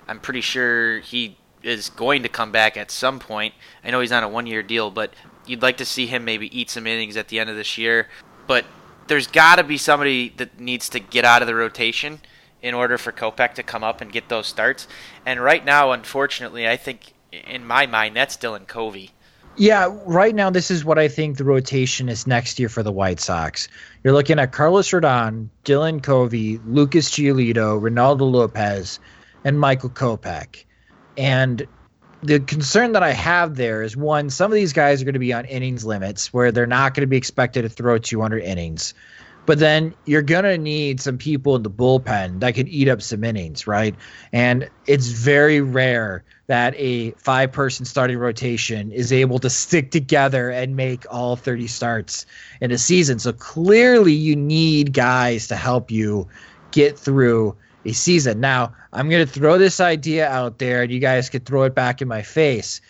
Speaker 3: I'm pretty sure he is going to come back at some point. I know he's on a one year deal, but you'd like to see him maybe eat some innings at the end of this year. But there's got to be somebody that needs to get out of the rotation in order for Kopech to come up and get those starts. And right now, unfortunately, I think in my mind that's Dylan Covey.
Speaker 4: Yeah, right now this is what I think the rotation is next year for the White Sox. You're looking at Carlos Rodon, Dylan Covey, Lucas Giolito, Reynaldo Lopez, and Michael Kopech. And the concern that I have there is one, some of these guys are going to be on innings limits where they're not going to be expected to throw 200 innings. But then you're going to need some people in the bullpen that can eat up some innings, right? And it's very rare that a five person starting rotation is able to stick together and make all 30 starts in a season. So clearly, you need guys to help you get through a season. Now, I'm going to throw this idea out there, and you guys could throw it back in my face.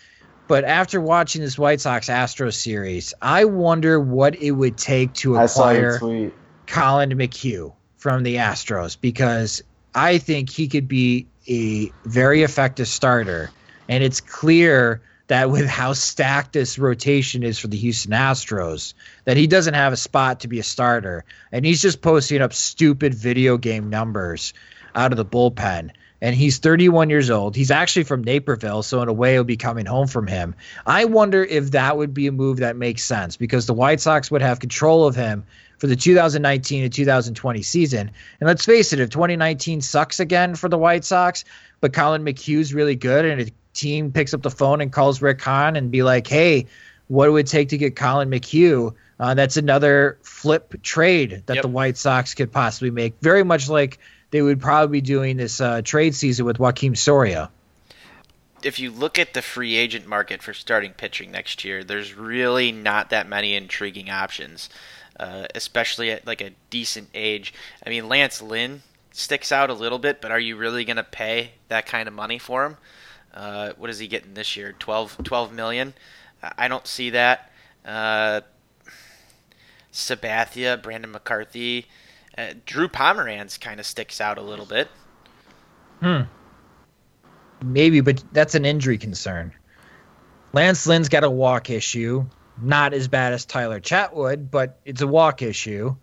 Speaker 4: But after watching this White Sox Astros series, I wonder what it would take to acquire Collin McHugh from the Astros because I think he could be a very effective starter. And it's clear that with how stacked this rotation is for the Houston Astros, that he doesn't have a spot to be a starter. And he's just posting up stupid video game numbers out of the bullpen. And he's 31 years old. He's actually from Naperville, so in a way, it'll be coming home from him. I wonder if that would be a move that makes sense because the White Sox would have control of him for the 2019 and 2020 season. And let's face it, if 2019 sucks again for the White Sox, but Collin McHugh's really good and a team picks up the phone and calls Rick Hahn and be like, hey, what would it take to get Collin McHugh. Uh, that's another flip trade that yep. the White Sox could possibly make. Very much like they would probably be doing this uh, trade season with Joakim Soria.
Speaker 3: If you look at the free agent market for starting pitching next year, there's really not that many intriguing options, uh, especially at like a decent age. I mean, Lance Lynn sticks out a little bit, but are you really going to pay that kind of money for him? Uh, what is he getting this year? 12, 12 million? I don't see that. Uh, Sabathia, Brandon McCarthy, uh, Drew Pomeranz kind of sticks out a little bit.
Speaker 4: Hmm. Maybe, but that's an injury concern. Lance Lynn's got a walk issue. Not as bad as Tyler Chatwood, but it's a walk issue.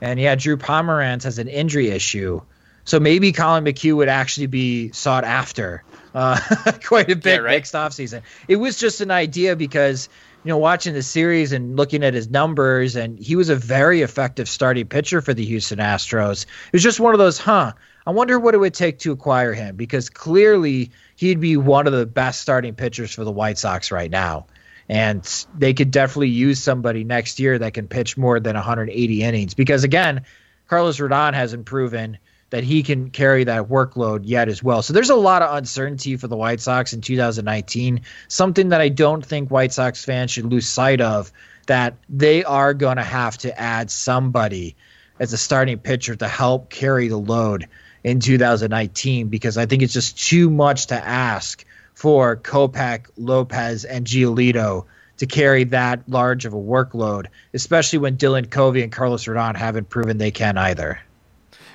Speaker 4: And yeah, Drew Pomeranz has an injury issue. So maybe Collin McHugh would actually be sought after uh, quite a bit yeah, right. next offseason. It was just an idea because, you know, watching the series and looking at his numbers, and he was a very effective starting pitcher for the Houston Astros. It was just one of those, huh? I wonder what it would take to acquire him because clearly he'd be one of the best starting pitchers for the White Sox right now. And they could definitely use somebody next year that can pitch more than 180 innings because, again, Carlos Rodon hasn't proven – that he can carry that workload yet as well. So there's a lot of uncertainty for the White Sox in 2019, something that I don't think White Sox fans should lose sight of that they are going to have to add somebody as a starting pitcher to help carry the load in 2019 because I think it's just too much to ask for Kopech, Lopez, and Giolito to carry that large of a workload, especially when Dylan Covey and Carlos Rodon haven't proven they can either.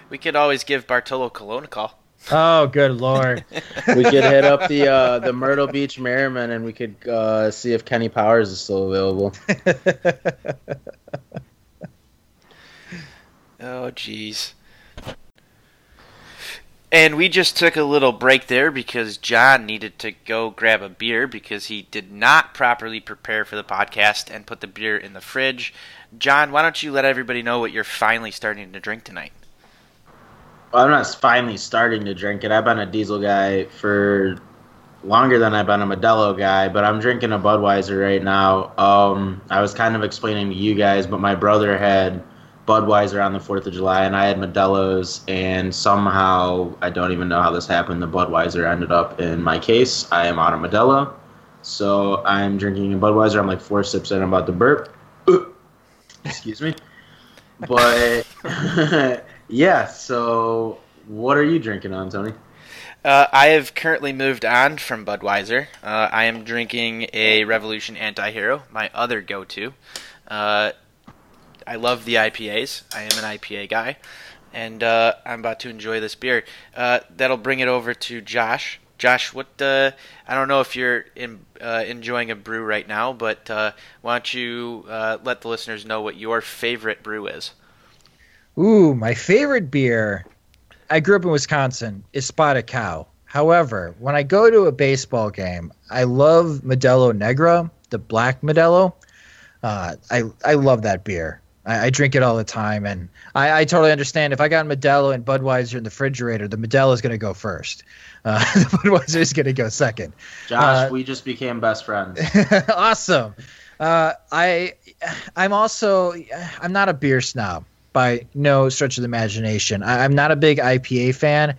Speaker 3: We could always give Bartolo Colon a call.
Speaker 4: Oh, good lord!
Speaker 2: we could hit up the uh, the Myrtle Beach Mermen, and we could uh, see if Kenny Powers is still available.
Speaker 3: oh, jeez. And we just took a little break there because John needed to go grab a beer because he did not properly prepare for the podcast and put the beer in the fridge. John, why don't you let everybody know what you're finally starting to drink tonight?
Speaker 2: I'm not finally starting to drink it. I've been a diesel guy for longer than I've been a Modelo guy, but I'm drinking a Budweiser right now. Um, I was kind of explaining to you guys, but my brother had Budweiser on the 4th of July, and I had Modelo's, and somehow, I don't even know how this happened, the Budweiser ended up in my case. I am out of Modelo, so I'm drinking a Budweiser. I'm like four sips in, I'm about to burp. Excuse me. But Yeah. So, what are you drinking on, Tony?
Speaker 3: Uh, I have currently moved on from Budweiser. Uh, I am drinking a Revolution Anti-Hero, my other go-to. Uh, I love the IPAs. I am an IPA guy, and uh, I'm about to enjoy this beer. Uh, that'll bring it over to Josh. Josh, what? Uh, I don't know if you're in, enjoying a brew right now, but why don't you let the listeners know what your favorite brew is?
Speaker 4: Ooh, my favorite beer. I grew up in Wisconsin. Is Spotted Cow. However, when I go to a baseball game, I love Modelo Negra, the black Modelo. Uh, I I love that beer. I, I, drink it all the time, and I, I, totally understand. If I got Modelo and Budweiser in the refrigerator, the Modelo is going to go first. Uh, the Budweiser is going to go second.
Speaker 2: Josh, uh, we just became best friends.
Speaker 4: awesome. Uh, I I'm also I'm not a beer snob by no stretch of the imagination. I, am not a big IPA fan.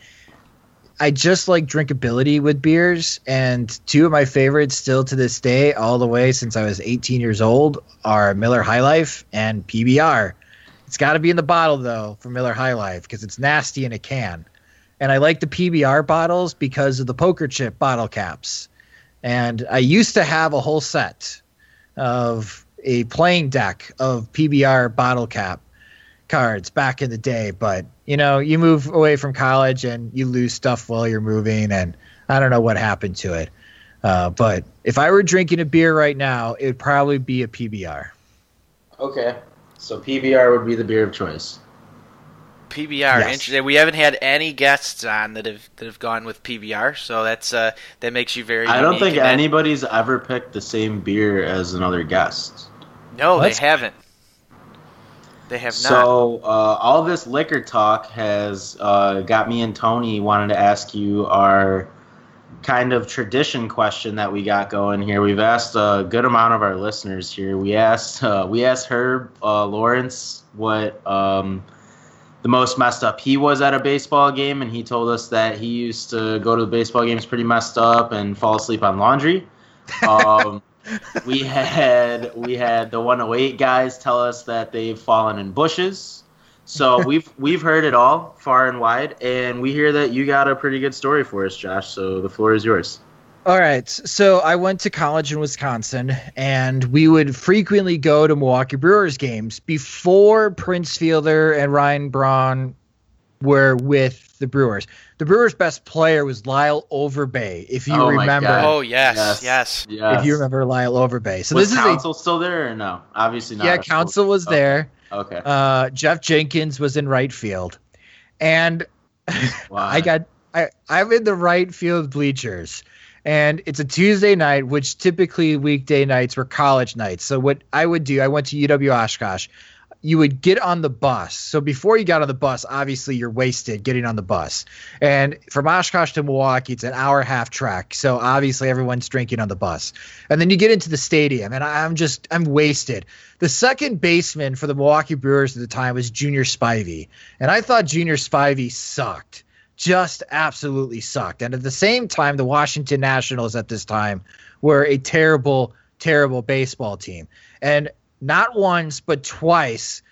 Speaker 4: I just like drinkability with beers, and two of my favorites still to this day, all the way since I was 18 years old, are Miller High Life and PBR. It's got to be in the bottle though for Miller High Life because it's nasty in a can. And I like the PBR bottles because of the poker chip bottle caps. And I used to have a whole set of a playing deck of PBR bottle cap cards back in the day, but you know, you move away from college and you lose stuff while you're moving, and I don't know what happened to it. Uh, but if I were drinking a beer right now, it would probably be a PBR.
Speaker 2: Okay, so PBR would be the beer of choice.
Speaker 3: PBR,
Speaker 4: Yes.
Speaker 3: interesting. We haven't had any guests on that have that have gone with PBR, so that's uh, that makes you very.
Speaker 2: I don't think
Speaker 3: in that-
Speaker 2: anybody's ever picked the same beer as another guest.
Speaker 3: No,
Speaker 4: Let's-
Speaker 3: they haven't. They have not.
Speaker 2: So uh, all this liquor talk has uh, got me and Tony wanted to ask you our kind of tradition question that we got going here. We've asked a good amount of our listeners here. We asked uh, we asked Herb uh, Lawrence what um, the most messed up he was at a baseball game, and he told us that he used to go to the baseball games pretty messed up and fall asleep on laundry. Um, we had we had the 108 guys tell us that they've fallen in bushes. So we've we've heard it all far and wide, and we hear that you got a pretty good story for us, Josh. So the floor is yours.
Speaker 4: All right. So I went to college in Wisconsin, and we would frequently go to Milwaukee Brewers games before Prince Fielder and Ryan Braun were with the Brewers. The Brewers' best player was Lyle Overbay, if you
Speaker 2: Oh my
Speaker 4: remember.
Speaker 2: God.
Speaker 3: oh yes, yes.
Speaker 2: yes.
Speaker 4: If you remember Lyle Overbay. So
Speaker 2: was
Speaker 4: this is
Speaker 2: Counsell still there or no? Obviously not.
Speaker 4: yeah, Counsell was
Speaker 2: Okay.
Speaker 4: there.
Speaker 2: Okay.
Speaker 4: Uh, Geoff Jenkins was in right field, and I got I I'm in the right field bleachers. And it's a Tuesday night, which typically weekday nights were college nights. So what I would do, I went to UW Oshkosh. You would get on the bus. So before you got on the bus, obviously you're wasted getting on the bus. And from Oshkosh to Milwaukee, it's an hour and a half trek. So obviously everyone's drinking on the bus. And then you get into the stadium, and I'm just I'm wasted. The second baseman for the Milwaukee Brewers at the time was Junior Spivey, and I thought Junior Spivey sucked just absolutely sucked. And at the same time, the Washington Nationals at this time were a terrible, terrible baseball team. And not once, but twice,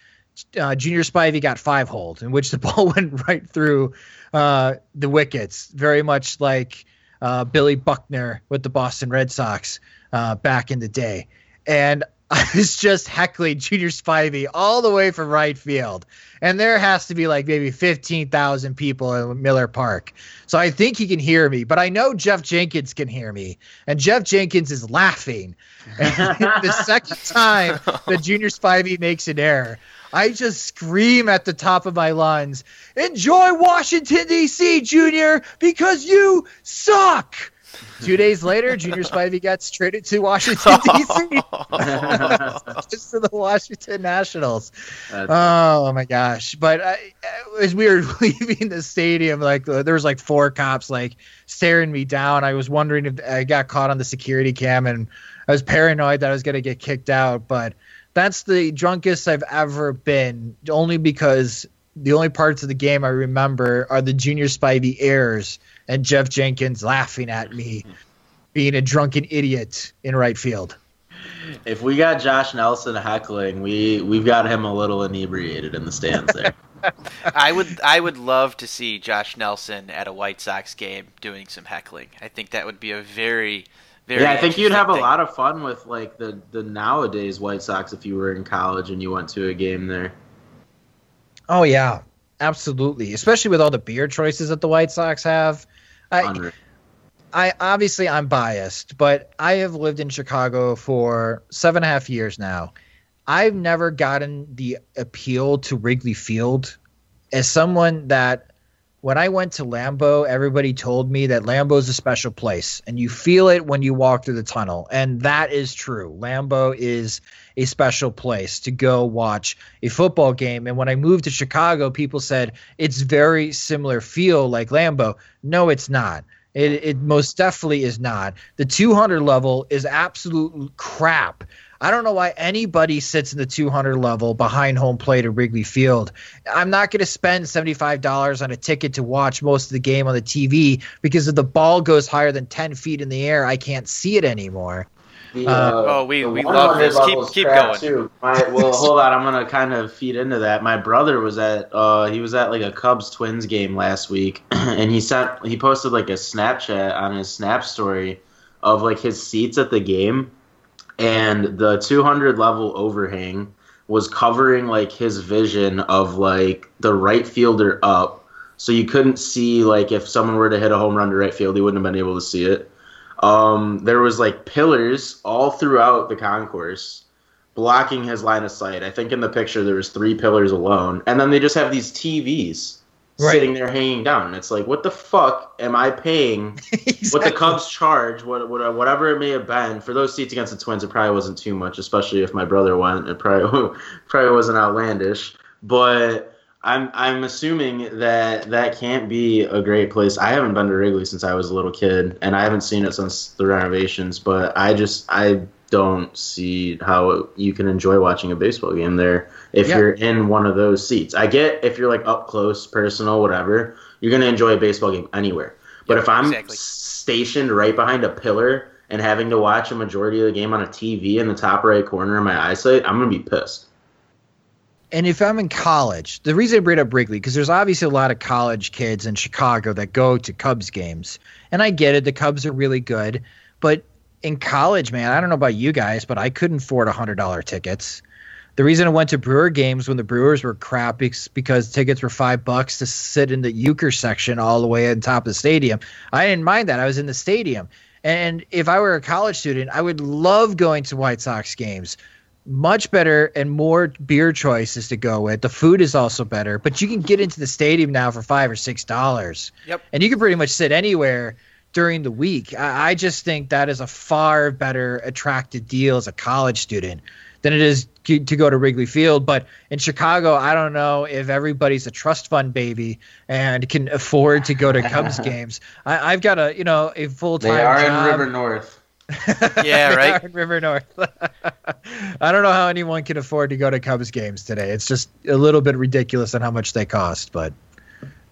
Speaker 4: uh, Junior Spivey got five hold, in which the ball went right through uh, the wickets, very much like uh, Billy Buckner with the Boston Red Sox uh, back in the day. And I was just heckling Junior Spivey all the way from right field. And there has to be like maybe 15,000 people in Miller Park. So I think he can hear me, but I know Geoff Jenkins can hear me. And Geoff Jenkins is laughing. And the second time that Junior Spivey makes an error, I just scream at the top of my lungs, enjoy Washington, D.C., Junior, because you suck. Two days later, Junior Spivey gets traded to Washington, D.C. just to the Washington Nationals.
Speaker 2: That's-
Speaker 4: Oh my gosh! But I, as we were leaving the stadium, like uh, there was like four cops like staring me down. I was wondering if I got caught on the security cam, and I was paranoid that I was gonna get kicked out. But that's the drunkest I've ever been, only because the only parts of the game I remember are the Junior Spivey errors and Geoff Jenkins laughing at me, being a drunken idiot in right field.
Speaker 2: if we got Josh Nelson heckling, we we've got him a little inebriated in the stands there.
Speaker 3: I would I would love to see Josh Nelson at a White Sox game doing some heckling. I think that would be a very very
Speaker 2: yeah, I think you'd have a lot of fun with like the the nowadays White Sox if you were in college and you went to a game there.
Speaker 4: Oh yeah, absolutely. Especially with all the beer choices that the White Sox have. I. I obviously I'm biased, but I have lived in Chicago for seven and a half years now. I've never gotten the appeal to Wrigley Field as someone that when I went to Lambeau, everybody told me that Lambeau is a special place and you feel it when you walk through the tunnel. And that is true. Lambeau is a special place to go watch a football game. And when I moved to Chicago, people said it's very similar feel like Lambeau. No, it's not. It, it most definitely is not. The 200 level is absolute crap. I don't know why anybody sits in the 200 level behind home plate at Wrigley Field. I'm not going to spend $75 on a ticket to watch most of the game on the TV because if the ball goes higher than 10 feet in the air, I can't see it anymore.
Speaker 2: The,
Speaker 4: Uh,
Speaker 3: Oh, we- we love this. Keep- keep going.
Speaker 2: Too. My, well, hold on. I'm gonna kind of feed into that. My brother was at uh, he was at like a Cubs Twins game last week, and he sent he posted like a Snapchat on his Snap story of like his seats at the game, and the 200 level overhang was covering like his vision of like the right fielder up, so you couldn't see like if someone were to hit a home run to right field, he wouldn't have been able to see it. Um, there was like pillars all throughout the concourse blocking his line of sight. I think in the picture there was three pillars alone, and then they just have these TVs
Speaker 4: Right.
Speaker 2: sitting there hanging down. And it's like, what the fuck am I paying? What the Cubs charge, what, what whatever it may have been for those seats against the Twins, it probably wasn't too much, especially if my brother went. It probably probably wasn't outlandish, but. I'm I'm assuming that that can't be a great place. I haven't been to Wrigley since I was a little kid, and I haven't seen it since the renovations. But I just I don't see how you can enjoy watching a baseball game there if
Speaker 4: Yeah.
Speaker 2: you're in one of those seats. I get if you're like up close, personal, whatever. You're gonna enjoy a baseball game anywhere. But if I'm
Speaker 3: exactly.
Speaker 2: stationed right behind a pillar and having to watch a majority of the game on a TV in the top right corner of my eyesight, I'm gonna be pissed.
Speaker 4: And if I'm in college, the reason I bring up Wrigley because there's obviously a lot of college kids in Chicago that go to Cubs games, and I get it. The Cubs are really good, but in college, man, I don't know about you guys, but I couldn't afford hundred dollar tickets. The reason I went to Brewer games when the Brewers were crap is because tickets were five bucks to sit in the Uecker section all the way on top of the stadium. I didn't mind that. I was in the stadium. And if I were a college student, I would love going to White Sox games. Much better and more beer choices to go with. The food is also better, but you can get into the stadium now for five or six dollars.
Speaker 3: Yep.
Speaker 4: And you can pretty much sit anywhere during the week. I, I just think that is a far better attractive deal as a college student than it is to to go to Wrigley Field. But in Chicago, I don't know if everybody's a trust fund baby and can afford to go to Cubs games. I, I've got a you know a full time
Speaker 2: They are
Speaker 4: job.
Speaker 2: in River North.
Speaker 3: Yeah, right?
Speaker 4: River North. I don't know how anyone can afford to go to Cubs games today. It's just a little bit ridiculous on how much they cost, but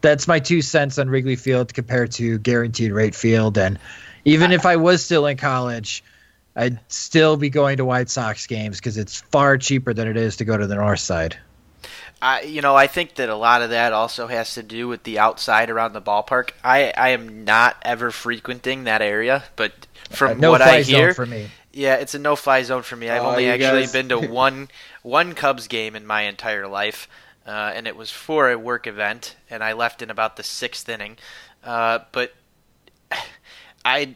Speaker 4: that's my two cents on Wrigley Field compared to guaranteed rate field. And even if I was still in college, I'd still be going to White Sox games because it's far cheaper than it is to go to the north side.
Speaker 3: I, you know, I think that a lot of that also has to do with the outside around the ballpark. I, I am not ever frequenting that area, but from
Speaker 4: Uh, no
Speaker 3: what
Speaker 4: fly
Speaker 3: I
Speaker 4: zone
Speaker 3: hear,
Speaker 4: for me.
Speaker 3: yeah, it's a no-fly zone for me. I've
Speaker 2: Oh,
Speaker 3: only actually
Speaker 2: guys-
Speaker 3: been to one one Cubs game in my entire life, uh, and it was for a work event, and I left in about the sixth inning. Uh, but I,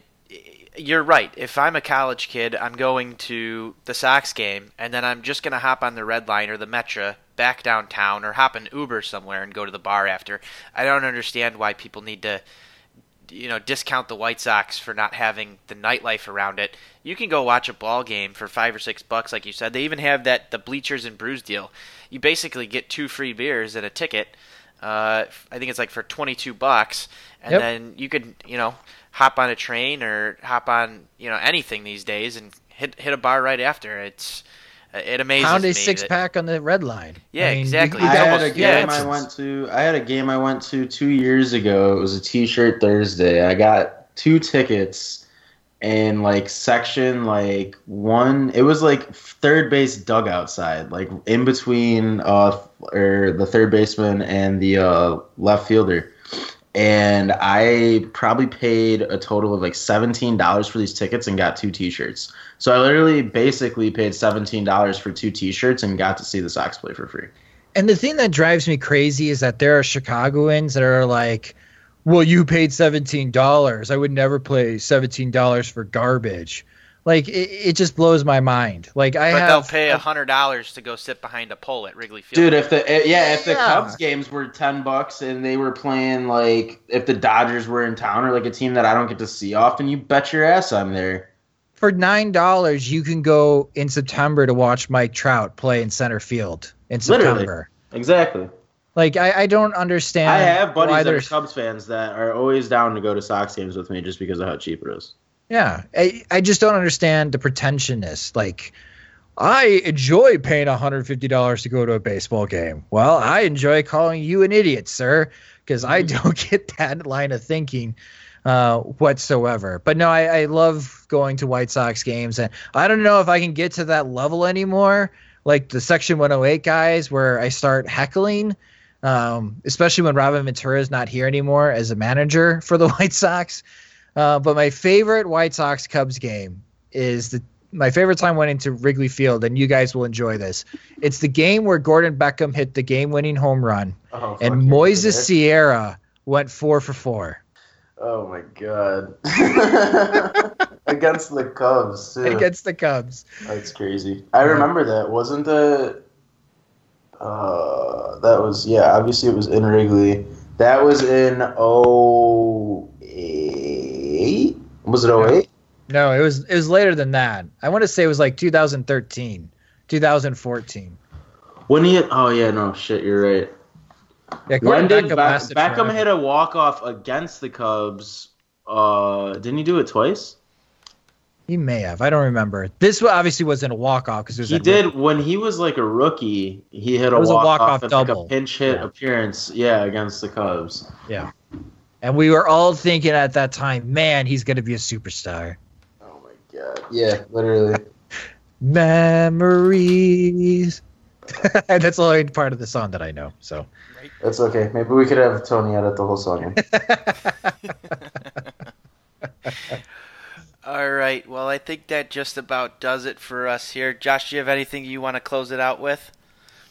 Speaker 3: you're right. If I'm a college kid, I'm going to the Sox game, and then I'm just gonna hop on the Red Line or the Metra back downtown, or hop an Uber somewhere and go to the bar after. I don't understand why people need to you know discount the White Sox for not having the nightlife around it. You can go watch a ball game for five or six bucks, like you said. They even have that the bleachers and brews deal. You basically get two free beers and a ticket. Uh, I think it's like for twenty two bucks, and
Speaker 4: Yep.
Speaker 3: then you could you know hop on a train or hop on you know anything these days and hit hit a bar right after. It's it amazes
Speaker 4: Pound
Speaker 3: me.
Speaker 4: a six
Speaker 3: that-
Speaker 4: pack on the red line.
Speaker 3: Yeah,
Speaker 4: I mean,
Speaker 3: exactly.
Speaker 4: you
Speaker 2: I had a game
Speaker 3: yeah,
Speaker 2: I went to. I had a game I went to two years ago. It was a T-shirt Thursday. I got two tickets in like section like one. It was like third base dugout side, like in between uh or the third baseman and the uh, left fielder. And I probably paid a total of like seventeen dollars for these tickets and got two T-shirts. So I literally basically paid seventeen dollars for two T-shirts and got to see the Sox play for free.
Speaker 4: And the thing that drives me crazy is that there are Chicagoans that are like, "Well, you paid seventeen dollars. I would never pay seventeen dollars for garbage." Like it, it just blows my mind. Like I
Speaker 3: But
Speaker 4: have,
Speaker 3: they'll pay a hundred dollars to go sit behind a pole at Wrigley Field.
Speaker 2: Dude, if the yeah, if the
Speaker 4: Yeah.
Speaker 2: Cubs games were ten bucks and they were playing like if the Dodgers were in town or like a team that I don't get to see often, you bet your ass I'm there.
Speaker 4: for nine dollars, you can go in September to watch Mike Trout play in center field in September. Literally.
Speaker 2: Exactly.
Speaker 4: Like I, I don't understand.
Speaker 2: I have buddies
Speaker 4: why
Speaker 2: that are Cubs fans that are always down to go to Sox games with me just because of how cheap it is.
Speaker 4: Yeah, I, I just don't understand the pretentiousness. Like, I enjoy paying $150 to go to a baseball game. Well, I enjoy calling you an idiot, sir, because I don't get that line of thinking uh, whatsoever. But no, I, I love going to White Sox games, and I don't know if I can get to that level anymore, like the Section 108 guys, where I start heckling. Um, especially when Robin Ventura is not here anymore as a manager for the White Sox. Uh, but my favorite White Sox Cubs game is the my favorite time went into Wrigley Field, and you guys will enjoy this. It's the game where Gordon Beckham hit the game-winning home run,
Speaker 2: Oh,
Speaker 4: and Moises Sierra went four for four.
Speaker 2: Oh my god. Against the Cubs too.
Speaker 4: against the Cubs.
Speaker 2: That's crazy. I remember that. Wasn't the uh that was yeah, obviously it was in Wrigley. That was in 08? Was it 08?
Speaker 4: No, it was it was later than that. I want to say it was like 2013, 2014.
Speaker 2: When he hit, oh yeah, no shit, you're right.
Speaker 4: Yeah,
Speaker 2: When did
Speaker 4: Beckham,
Speaker 2: Be- Beckham hit a walk off against the Cubs? Uh, didn't he do it twice?
Speaker 4: He may have. I don't remember. This obviously wasn't a walk off because it.
Speaker 2: He
Speaker 4: at
Speaker 2: did when he was like a rookie. He hit a
Speaker 4: It was a
Speaker 2: walk
Speaker 4: walk-off
Speaker 2: off like a
Speaker 4: double.
Speaker 2: pinch hit
Speaker 4: Yeah.
Speaker 2: appearance. Yeah, against the Cubs.
Speaker 4: And we were all thinking at that time, man, he's going to be a superstar.
Speaker 2: Oh my god. Yeah, literally.
Speaker 4: Memories. and that's the only part of the song that I know. So
Speaker 2: That's okay. Maybe we could have Tony edit the whole song.
Speaker 3: All right. Well, I think that just about does it for us here. Josh, do you have anything you want to close it out with?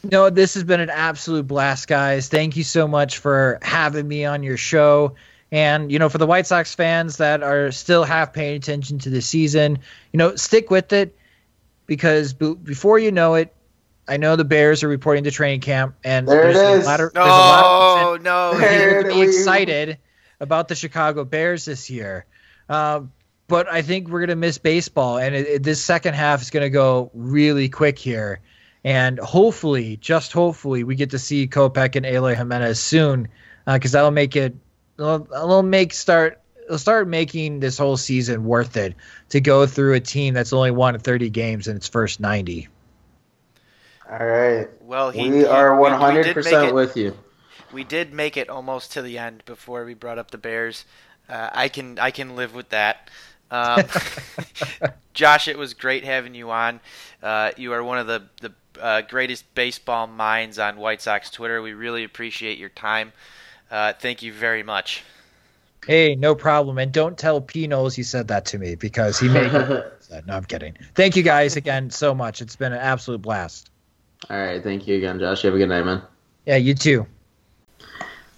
Speaker 4: No, this has been an absolute blast, guys. Thank you so much for having me on your show. And, you know, for the White Sox fans that are still half paying attention to the season, you know, stick with it because b- before you know it, I know the Bears are reporting to training camp, and
Speaker 2: There
Speaker 4: there's
Speaker 2: is.
Speaker 4: a lot of, there's a lot of
Speaker 3: No, no.
Speaker 2: There
Speaker 4: people to be excited about the Chicago Bears this year. Um, but I think we're going to miss baseball, and it, it- this second half is going to go really quick here. And hopefully, just hopefully, we get to see Kopech and Eloy Jimenez soon, because that'll make it, it'll, it'll make start, it'll start making this whole season worth it to go through a team that's only won 30 games in its first 90.
Speaker 2: All right.
Speaker 3: Well, he,
Speaker 2: We
Speaker 3: he-
Speaker 2: are
Speaker 3: we- we
Speaker 2: one hundred
Speaker 3: did make
Speaker 2: percent
Speaker 3: it-
Speaker 2: with you.
Speaker 3: We did make it almost to the end before we brought up the Bears. Uh, I can I can live with that. Um, Josh, it was great having you on. Uh, you are one of the the uh, greatest baseball minds on White Sox Twitter. We really appreciate your time. Uh, thank you very much.
Speaker 4: Hey, no problem. And don't tell P knows you said that to me because he may. no, I'm kidding. Thank you guys again so much. It's been an absolute blast.
Speaker 2: All right. Thank you again, Josh. You have a good night, man.
Speaker 4: Yeah, you too.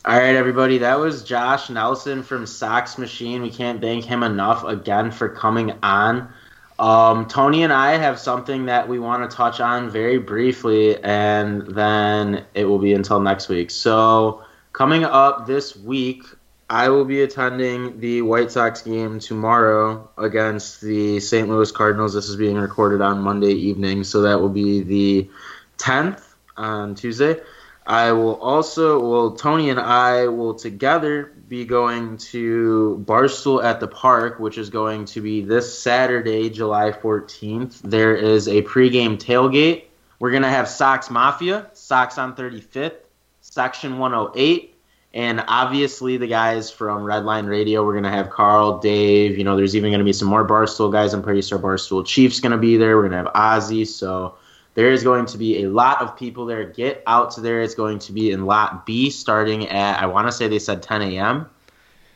Speaker 2: All right, everybody. That was Josh Nelson from Sox Machine. We can't thank him enough again for coming on. Um, Tony and I have something that we want to touch on very briefly, and then it will be until next week. So, coming up this week, I will be attending the White Sox game tomorrow against the St. Louis Cardinals. This is being recorded on Monday evening, so that will be the 10th on Tuesday. I will also, well, Tony and I will together be going to Barstool at the Park, which is going to be this Saturday, July 14th. There is a pregame tailgate. We're going to have Sox Mafia, Sox on 35th, Section 108, and obviously the guys from Redline Radio. We're going to have Carl, Dave. You know, there's even going to be some more Barstool guys. I'm pretty sure Barstool Chief's going to be there. We're going to have Ozzy. So there is going to be a lot of people there. Get out to there. It's going to be in Lot B starting at, I want to say they said 10 a.m.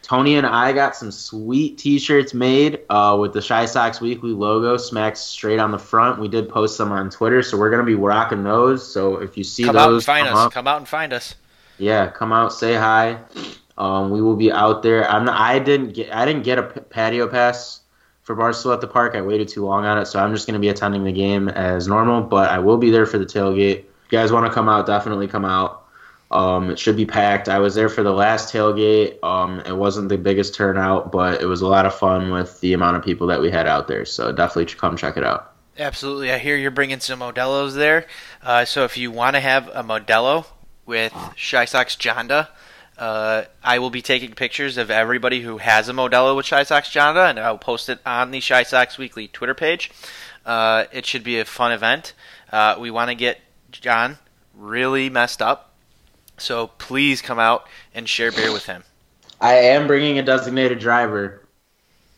Speaker 2: Tony and I got some sweet T-shirts made uh, with the Chi Sox Weekly logo smacked straight on the front. We did post them on Twitter, so we're gonna be rocking those. So if you see
Speaker 3: Come out and
Speaker 2: those,
Speaker 3: find
Speaker 2: come
Speaker 3: us.
Speaker 2: up.
Speaker 3: Come out and find us.
Speaker 2: Yeah, come out, say hi. Um, we will be out there. I'm not, I didn't get I didn't get a patio pass for Barstool at the park. I waited too long on it, so I'm just going to be attending the game as normal. But I will be there for the tailgate. If you guys want to come out, definitely come out. Um, it should be packed. I was there for the last tailgate. Um, it wasn't the biggest turnout, but it was a lot of fun with the amount of people that we had out there. So definitely come check it out.
Speaker 3: Absolutely. I hear you're bringing some Modelo's there. Uh, so if you want to have a Modelo with Chi Sox Jonda, uh, I will be taking pictures of everybody who has a Modelo with Chi Sox Jonda, and I'll post it on the Chi Sox Weekly Twitter page. Uh, it should be a fun event. Uh, we want to get John really messed up. So please come out and share beer with him.
Speaker 2: I am bringing a designated driver.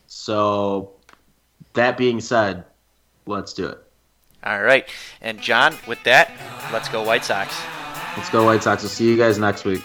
Speaker 2: So, that being said, let's do it.
Speaker 3: All right. And John, with that, let's go White Sox.
Speaker 2: Let's go, White Sox. We'll see you guys next week.